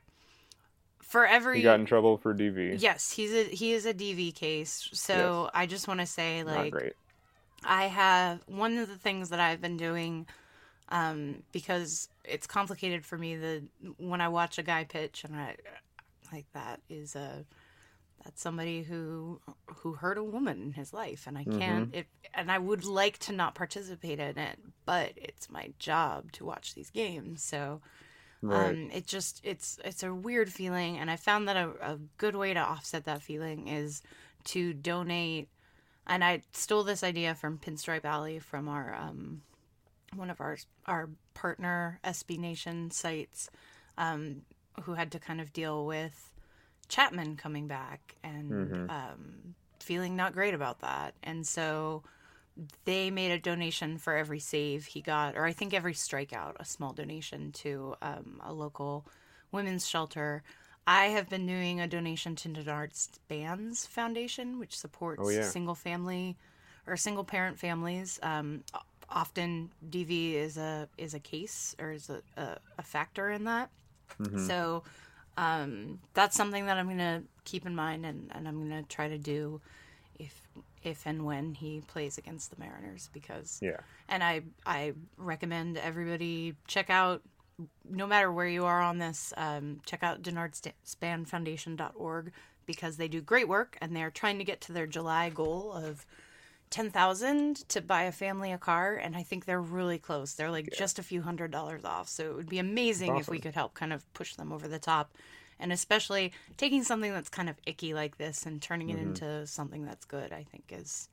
For every He got in trouble for DV. yes, he's a he is a DV case. So I just want to say, like. I have one of the things that I've been doing um, because it's complicated for me. The when I watch a guy pitch and I like that is a that's somebody who who hurt a woman in his life, and I can't. It, and I would like to not participate in it, but it's my job to watch these games. So Right. um, it just it's it's a weird feeling, and I found that a, a good way to offset that feeling is to donate. And I stole this idea from Pinstripe Alley from our um, one of our our partner SB Nation sites, um, who had to kind of deal with Chapman coming back and um, feeling not great about that, and so they made a donation for every save he got, or I think every strikeout, a small donation to um, a local women's shelter. I have been doing a donation to Denard Span Foundation, which supports Oh, yeah. single family or single parent families. Um, often DV is a is a case or is a, a, a factor in that. So um, that's something that I'm gonna keep in mind, and, and I'm gonna try to do if if and when he plays against the Mariners because yeah. and I I recommend everybody check out no matter where you are on this um, check out denardspanfoundation.org because they do great work and they're trying to get to their July goal of 10,000 to buy a family a car and I think they're really close. They're like just a few hundred dollars off. So it would be amazing if we could help kind of push them over the top and especially taking something that's kind of icky like this and turning it into something that's good, I think is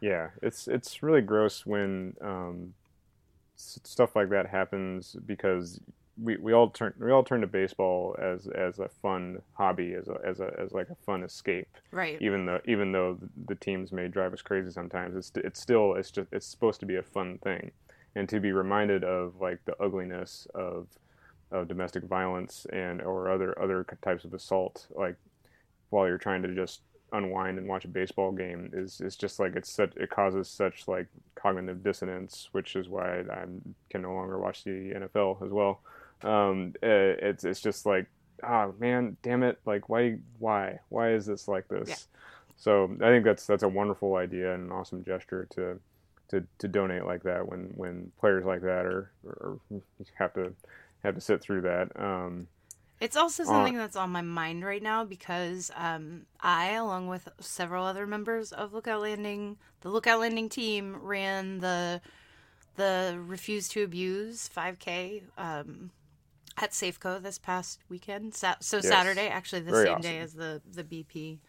Yeah, it's it's really gross when um, stuff like that happens because we, we all turn we all turn to baseball as as a fun hobby as a as a as like a fun escape. right. Even though even though the teams may drive us crazy sometimes, it's it's still it's just it's supposed to be a fun thing, and to be reminded of like the ugliness of of domestic violence and or other other types of assault like while you're trying to just unwind and watch a baseball game is is just like it's such it causes such like cognitive dissonance, which is why I can no longer watch the NFL as well. Um, uh, it's it's just like oh man, damn it! Like why why why is this like this? Yeah. So I think that's that's a wonderful idea and an awesome gesture to to, to donate like that when, when players like that are, are have to have to sit through that. Um, It's also something that's on my mind right now because um, I, along with several other members of Lookout Landing, the Lookout Landing team, ran the the Refuse to Abuse 5K um, at Safeco this past weekend. So Yes. Saturday, actually the Very same day as the the BP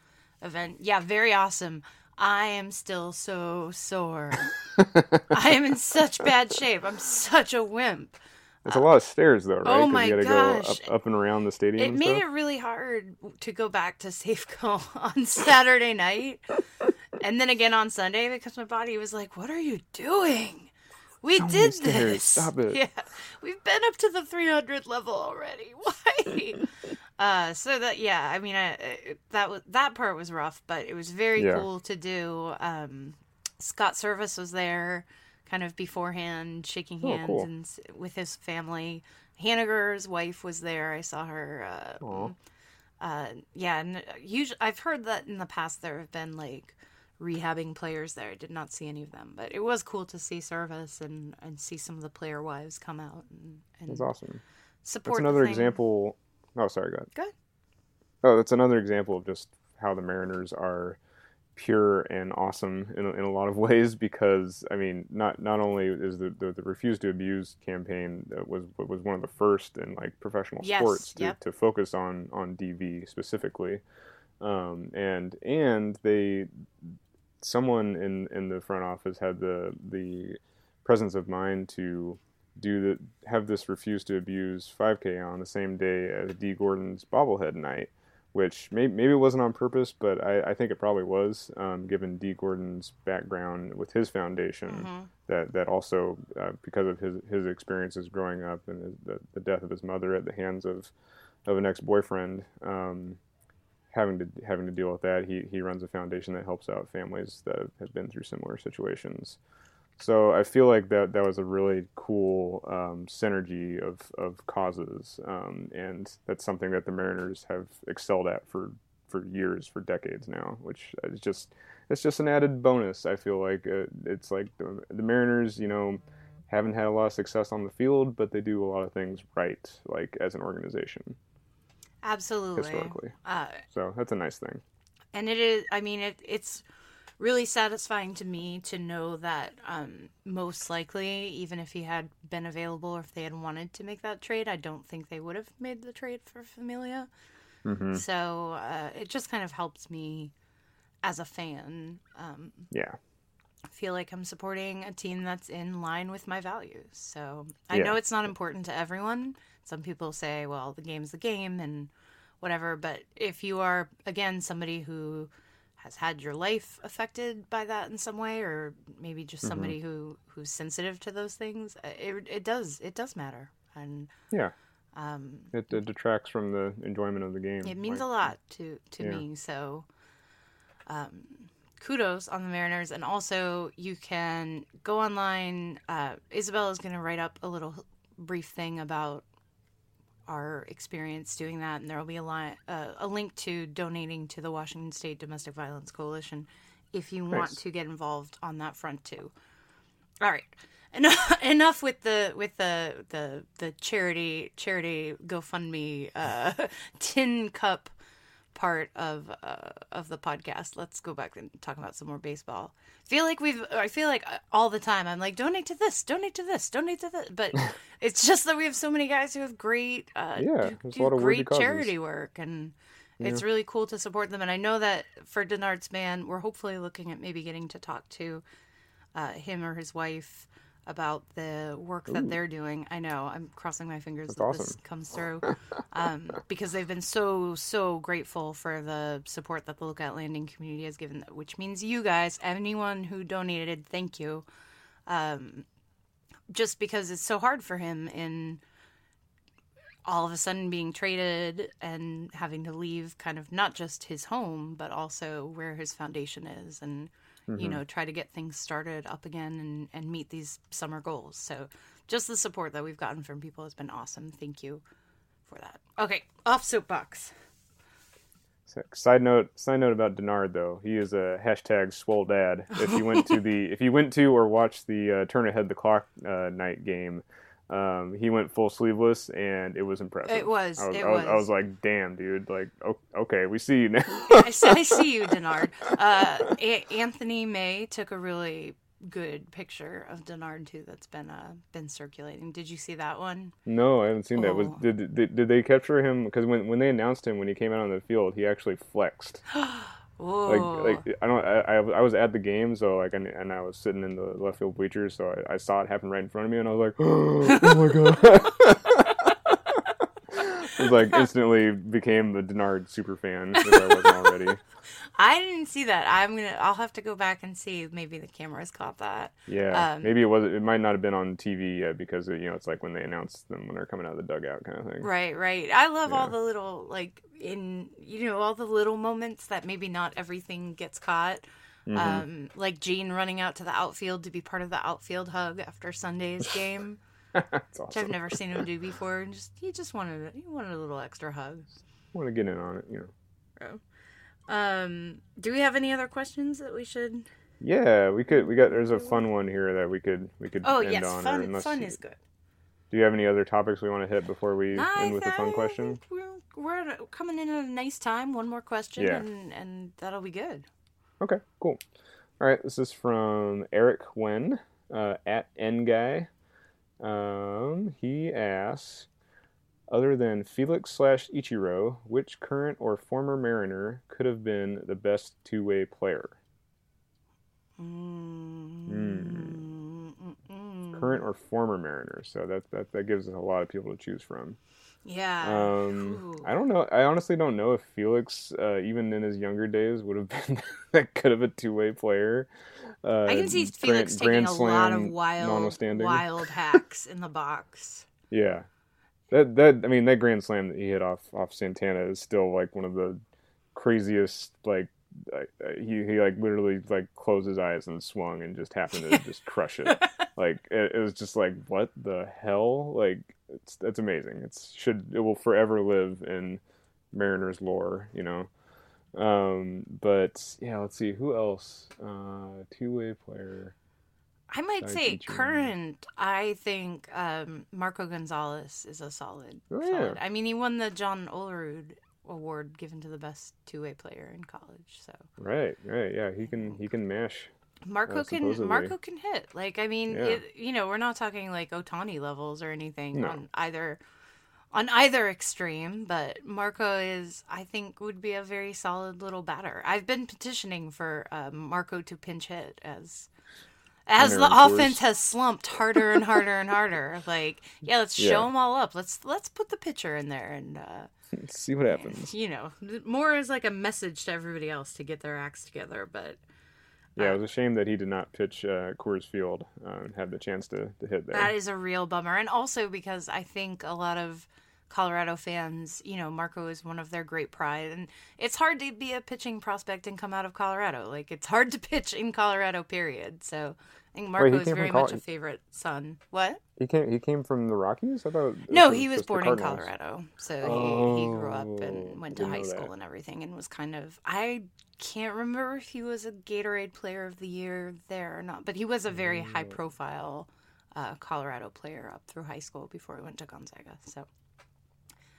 event. Yeah, very awesome. I am still so sore. I am in such bad shape. I'm such a wimp. It's a lot of stairs though, right? oh my you gotta gosh. go up, up and around the stadium. It and made stuff. it really hard to go back to Safeco on Saturday night and then again on Sunday because my body was like, What are you doing? We So did this. Stop it. Yeah. We've been up to the 300 level already. Why? uh, so that, yeah, I mean, I, I- that was, that part was rough, but it was very Yeah. cool to do. Um, Scott Servais was there kind of beforehand, shaking Oh, hands cool. and s- with his family. Haniger's wife was there. I saw her. Uh, uh, yeah, and usually I've heard that in the past there have been like rehabbing players there. I did not see any of them, but it was cool to see Servais and and see some of the player wives come out and, and That's awesome. support. That's the another example. Oh, sorry, go ahead. Go ahead. Oh, that's another example of just how the Mariners are pure and awesome in, a- in a lot of ways. Because I mean, not not only is the the, the refuse to abuse campaign was was one of the first in like professional Yes, sports to, yep. to focus on on DV specifically. um, and and they someone in in the front office had the the presence of mind to do the have this refuse to abuse 5K on the same day as Dee Gordon's bobblehead night, which may, maybe it wasn't on purpose, but I, I think it probably was, um, given Dee Gordon's background with his foundation. Mm-hmm. That that also uh, because of his his experiences growing up and his, the, the death of his mother at the hands of of an ex boyfriend. Um, having to having to deal with that, he he runs a foundation that helps out families that have been through similar situations. So I feel like that that was a really cool um, synergy of of causes, um, and that's something that the Mariners have excelled at for for years, for decades now. Which is just it's just an added bonus. I feel like uh, it's like the, the Mariners, you know, haven't had a lot of success on the field, but they do a lot of things right, like as an organization. Absolutely. Historically. Uh, so that's a nice thing. And it is, I mean, it, it's really satisfying to me to know that um, most likely, even if he had been available or if they had wanted to make that trade, I don't think they would have made the trade for Familia. Mm-hmm. So uh, it just kind of helps me as a fan. Um, yeah. Feel like I'm supporting a team that's in line with my values. So I Yeah. know it's not important to everyone. Some people say, well, the game's the game and whatever. But if you are, again, somebody who has had your life affected by that in some way, or maybe just Mm-hmm. somebody who who's sensitive to those things, uh, it it does it does matter, and Yeah. um, It, it detracts from the enjoyment of the game. it means like- a lot to to Yeah. me. So, um, kudos on the Mariners, and also you can go online. Uh, Isabel is going to write up a little brief thing about our experience doing that, and there will be a line, uh, a link to donating to the Washington State Domestic Violence Coalition if you want Nice. to get involved on that front too. All right. Enough, enough with the with the the the charity charity GoFundMe uh, tin cup part of uh, of the podcast. Let's go back and talk about some more baseball. Feel like we've I feel like uh, all the time I'm like donate to this, donate to this, donate to this, but it's just that we have so many guys who have great uh, Yeah, do, do great charity work and. It's really cool to support them, and I know that for Denard Span, we're hopefully looking at maybe getting to talk to uh, him or his wife about the work that they're doing. I know I'm crossing my fingers That's that this comes through um, because they've been so so grateful for the support that the Lookout Landing community has given, which means you guys, anyone who donated, thank you. Um, just because it's so hard for him in all of a sudden being traded and having to leave kind of not just his home but also where his foundation is and you know try to get things started up again and, and meet these summer goals. So just the support that we've gotten from people has been awesome. Thank you for that. Okay off soapbox. Side note, side note about Denard though, he is a hashtag swole dad. If you went to the, if you went to or watched the uh, turn ahead the clock uh, night game, um, he went full sleeveless and it was impressive. It was, I was, it I was, I was. was like, damn, dude, like, okay, we see you now. I see you denard uh, A- anthony may took a really good picture of denard too that's been uh, been circulating did you see that one no, I haven't seen that. Was Oh. did, did did they capture him? Because when when they announced him when he came out on the field, he actually flexed. Like like I don't I, I I was at the game so like and, and I was sitting in the left field bleachers so I, I saw it happen right in front of me and I was like oh my god was like instantly became the Denard super fan which I wasn't already I didn't see that. I'm gonna. I'll have to go back and see. Maybe the cameras caught that. yeah Um, maybe it was it might not have been on TV yet because you know it's like when they announce them when they're coming out of the dugout kind of thing Right, right. I love all the little like in you know all the little moments that maybe not everything gets caught. Mm-hmm. Um, like Jean running out to the outfield to be part of the outfield hug after Sunday's game, that's which I've never seen him do before. And just he just wanted he wanted a little extra hug. want to get in on it you know Um, do we have any other questions that we should? yeah we could we got there's a fun one here that we could we could Oh end yes, on fun. Fun you- is good. do you have any other topics we want to hit before we I end with a fun question We're, we're coming in at a nice time. One more question, Yeah. and and that'll be good. Okay, cool. All right, this is from Eric Wen uh, at N Guy. Um, he asks, other than Felix slash Ichiro, which current or former Mariner could have been the best two way player? Mm. Mm. Current or former Mariner. So that, that, that gives us a lot of people to choose from. Yeah. Um, I don't know. I honestly don't know if Felix, uh, even in his younger days, would have been that good of a two way player. Uh, I can see Grand- Felix taking Grand a lot of wild, wild hacks in the box. Yeah, that that I mean that grand slam that he hit off off Santana is still like one of the craziest. Like uh, he he like literally like closed his eyes and swung and just happened to just crush it. Like it, it was just like what the hell? Like it's that's amazing. It's should it will forever live in Mariners lore. You know. Um, but yeah, let's see who else. Uh, two way player. I might say current. I think um, Marco Gonzalez is a solid. Oh, solid. yeah. I mean, he won the John Olerud Award given to the best two-way player in college. So Right, right, yeah. He can he can mash. Marco Uh, can supposedly. Marco can hit. Like I mean, Yeah. it, you know, we're not talking like Ohtani levels or anything No. on either on either extreme, but Marco is I think would be a very solid little batter. I've been petitioning for uh, Marco to pinch hit as as the Primary offense has slumped harder and harder and harder. Like, yeah, let's Yeah. show them all up. Let's let's put the pitcher in there and uh, see what happens. you know, more as like a message to everybody else to get their acts together. But Yeah, it was a shame that he did not pitch uh, Coors Field uh, and have the chance to, to hit there. That is a real bummer. And also because I think a lot of Colorado fans, you know, Marco is one of their great pride. And it's hard to be a pitching prospect and come out of Colorado. Like, it's hard to pitch in Colorado, period. So I think Marco he is very Col- much a favorite son. What? He came he came from the Rockies. I thought. it No, he was born in Colorado. So he, he grew up Oh, and went to high know that. school and everything and was kind of. I can't remember if he was a Gatorade Player of the Year there or not, but he was a very high profile uh, Colorado player up through high school before he went to Gonzaga. So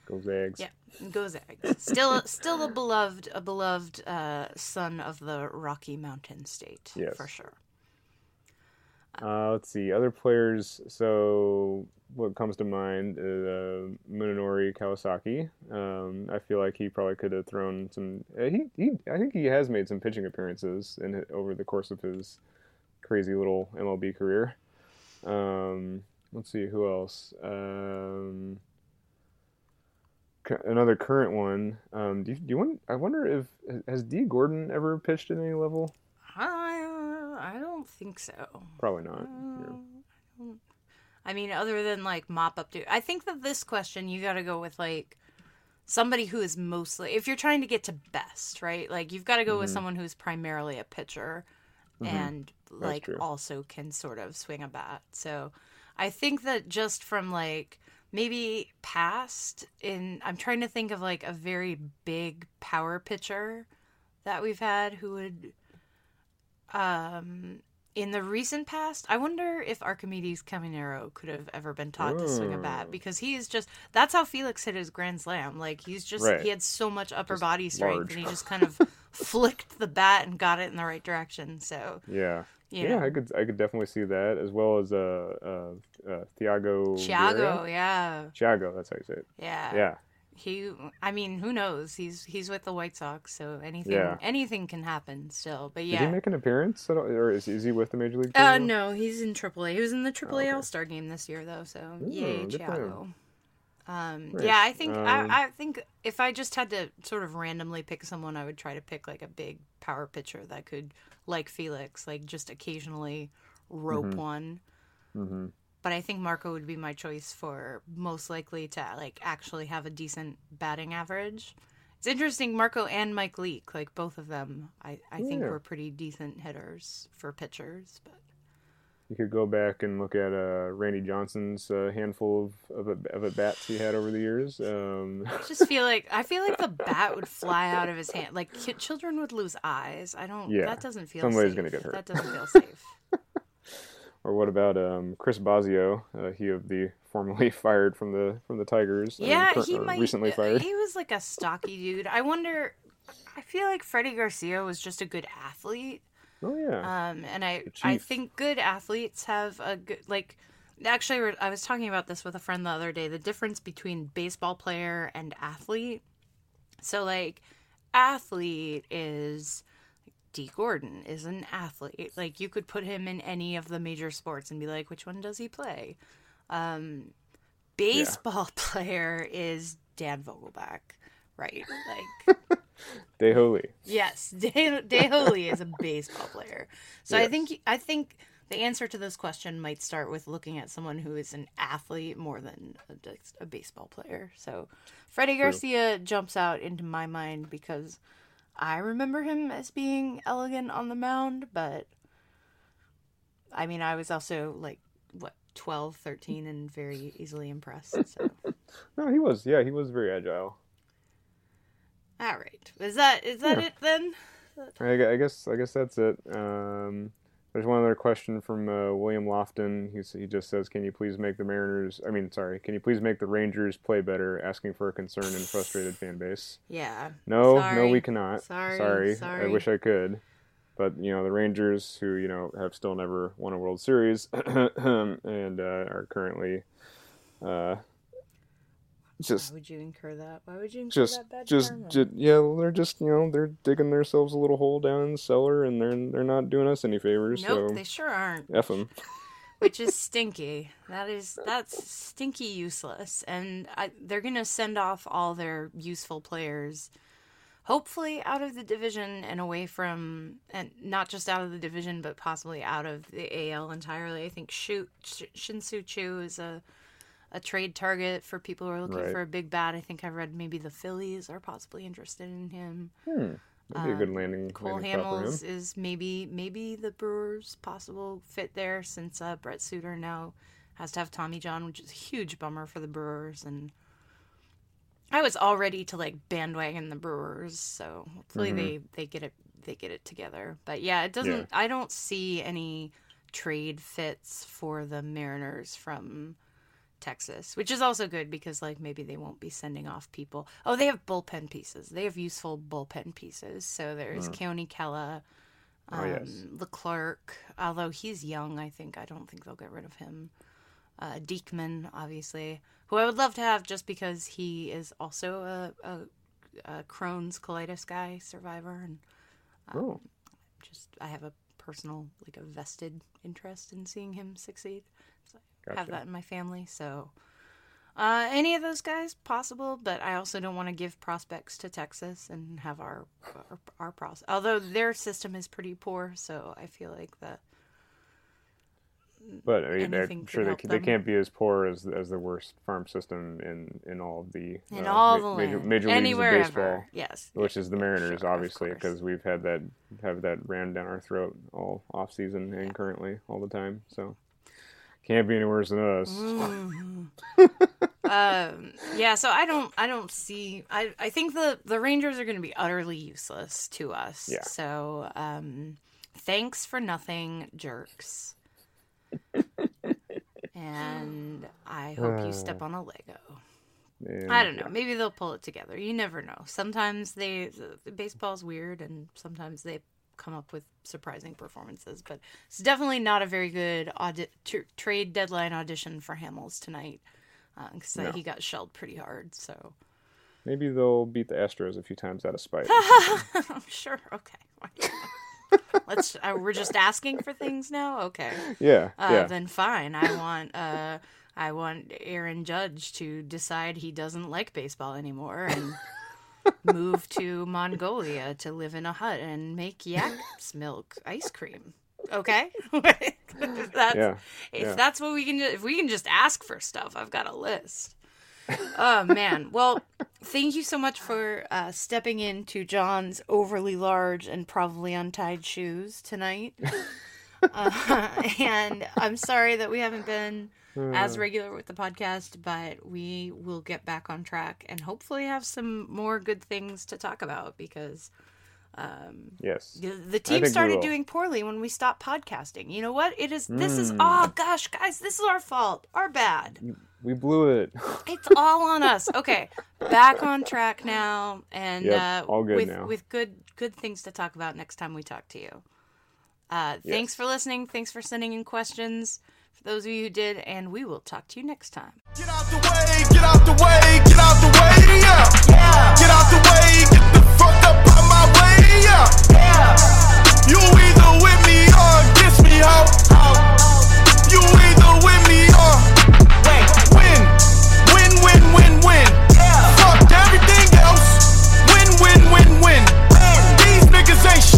Go Zags. yeah, go Zags. Still, still a beloved, a beloved uh, son of the Rocky Mountain State Yes. for sure. Uh, let's see other players. So what comes to mind uh, Munenori Kawasaki. Um, I feel like he probably could have thrown some. Uh, he, he I think he has made some pitching appearances in over the course of his crazy little MLB career. Um, let's see who else. Um, another current one. Um, do you, do you want? I wonder if has Dee Gordon ever pitched at any level? I, I don't think so. Probably not. Yeah. Um, I mean, other than like mop up, do I think that this question you got to go with like somebody who is mostly if you're trying to get to best, right? Like you've got to go with someone who's primarily a pitcher and like true. also can sort of swing a bat. So I think that just from like maybe past in I'm trying to think of like a very big power pitcher that we've had who would um in the recent past, I wonder if Arquimedes Caminero could have ever been taught to swing a bat because he is just that's how Felix hit his grand slam. Like he's just Right. he had so much upper Just body strength large. and he just kind of flicked the bat and got it in the right direction. So Yeah. you Yeah. I could I could definitely see that as well as uh uh, uh Thyago Thyago, Vieira? yeah. Thyago, that's how you say it. Yeah. Yeah. He I mean, who knows? He's he's with the White Sox, so anything Yeah. anything can happen still. But yeah, Did he make an appearance at all, or is, is he with the major league? team Uh no, he's in AAA. He was in the AAA okay. All Star game this year though, so yay, good. Thyago. Um, Nice. yeah, I think Um, I, I think if I just had to sort of randomly pick someone, I would try to pick like a big power pitcher that could, like Felix, like just occasionally rope Mm-hmm. one. Mhm. But I think Marco would be my choice for most likely to like actually have a decent batting average. It's interesting, Marco and Mike Leake, like both of them, I, I think were pretty decent hitters for pitchers. But You could go back and look at uh, Randy Johnson's uh, handful of of, of at bats he had over the years. Um, I just feel like I feel like the bat would fly out of his hand. Like children would lose eyes. I don't. Yeah, that doesn't feel. somebody's safe. gonna get hurt. That doesn't feel safe. or what about um, Chris Bosio? Uh, he of the formerly fired from the from the Tigers. Yeah, he or might. recently fired. He was like a stocky dude. I wonder. I feel like Freddie Garcia was just a good athlete. Oh yeah. Um, and I I think good athletes have a good like actually, I was talking about this with a friend the other day. The difference between baseball player and athlete. So, like, athlete is Dee Gordon is an athlete. Like, you could put him in any of the major sports and be like, which one does he play? Um, baseball player is Dan Vogelbach, right? Like, De Holy. Yes, De, De Holy is a baseball player. So I think I think the answer to this question might start with looking at someone who is an athlete more than a, a baseball player. So Freddie Garcia jumps out into my mind because I remember him as being elegant on the mound, but I mean, I was also like what 12, 13 and very easily impressed. So No, he was. Yeah, he was very agile. all right. Is that is that Yeah. it then? I, I guess I guess that's it. Um, there's one other question from uh, William Lofton. He's, he just says, "Can you please make the Mariners? I mean, sorry, can you please make the Rangers play better?" Asking for a concerned and frustrated fan base. Yeah. No, no, we cannot. Sorry, sorry. I wish I could, but you know the Rangers, who you know have still never won a World Series, and uh, are currently uh, just Why would you incur that? Why would you incur just that bad just, karma? ju- yeah they're just you know they're digging themselves a little hole down in the cellar and they're they're not doing us any favors Nope, so they sure aren't. f them Which is stinky. That is that's stinky useless, and I, they're gonna send off all their useful players, hopefully out of the division and away from, and not just out of the division, but possibly out of the AL entirely. I think Shu, Shin-Soo Choo is a a trade target for people who are looking Right. for a big bat. I think I've read maybe the Phillies are possibly interested in him. hmm. that'd be a good landing, Cole landing spot for him Hamels is maybe maybe the Brewers' possible fit there since uh, Brent Suter now has to have Tommy John, which is a huge bummer for the Brewers. And I was all ready to like bandwagon the Brewers, so hopefully they they get it they get it together. But yeah, it doesn't. Yeah. I don't see any trade fits for the Mariners from Texas, which is also good because like maybe they won't be sending off people. Oh, they have bullpen pieces. They have useful bullpen pieces. So there's Keone Kela, um, Oh, yes. Leclerc. Although he's young, I think I don't think they'll get rid of him. Uh, Diekman, obviously, who I would love to have just because he is also a, a, a Crohn's colitis guy survivor, and oh just I have a personal like a vested interest in seeing him succeed. I have that in my family. So uh, any of those guys possible, but I also don't want to give prospects to Texas and have our our, our process. Although their system is pretty poor, so I feel like that. but I mean, I'm sure they, help they can't be as poor as as the worst farm system in in all of the In uh, all ma- the major, major leagues anywhere of baseball ever, yes, which is the Mariners, sure, obviously, because we've had that have that ran down our throat all off season and currently all the time. So can't be any worse than us. um, yeah, so I don't, I don't see. I, I think the the Rangers are going to be utterly useless to us. Yeah. So, um, thanks for nothing, jerks. and I hope you step on a Lego. And, I don't know. Maybe they'll pull it together. You never know. Sometimes they the, baseball's weird, and sometimes they come up with surprising performances. But it's definitely not a very good audi- tr- trade deadline audition for Hamels tonight because No. he got shelled pretty hard. So Maybe they'll beat the Astros a few times out of spite. I'm sure, okay. Let's. Uh, we're just asking for things now. Okay. yeah, Uh, yeah. Then fine. I want. Uh, I want Aaron Judge to decide he doesn't like baseball anymore and move to Mongolia to live in a hut and make yak's milk ice cream. Okay, If that's, Yeah, If yeah. that's what we can, if we can just ask for stuff, I've got a list. oh man. Well, thank you so much for uh, stepping into John's overly large and probably untied shoes tonight. uh, and I'm sorry that we haven't been as regular with the podcast, but we will get back on track and hopefully have some more good things to talk about because yes. the, the team started doing poorly when we stopped podcasting. You know what? It is this is Hmm. oh gosh, guys, this is our fault. Our bad. We blew it. It's all on us. Okay, back on track now, and Yep, uh, all good with now. with good good things to talk about next time we talk to you. Uh, Thanks for listening. Thanks for sending in questions for those of you who did, and we will talk to you next time. Get out the way, get out the way, get out the way, yeah. yeah. Get out the way, get the fuck up out my way, yeah. yeah. You either with me or against me, ho. You either with me or wait. win, win, win, win, win. Yeah. Fuck everything else, win, win, win, win. win. These niggas ain't.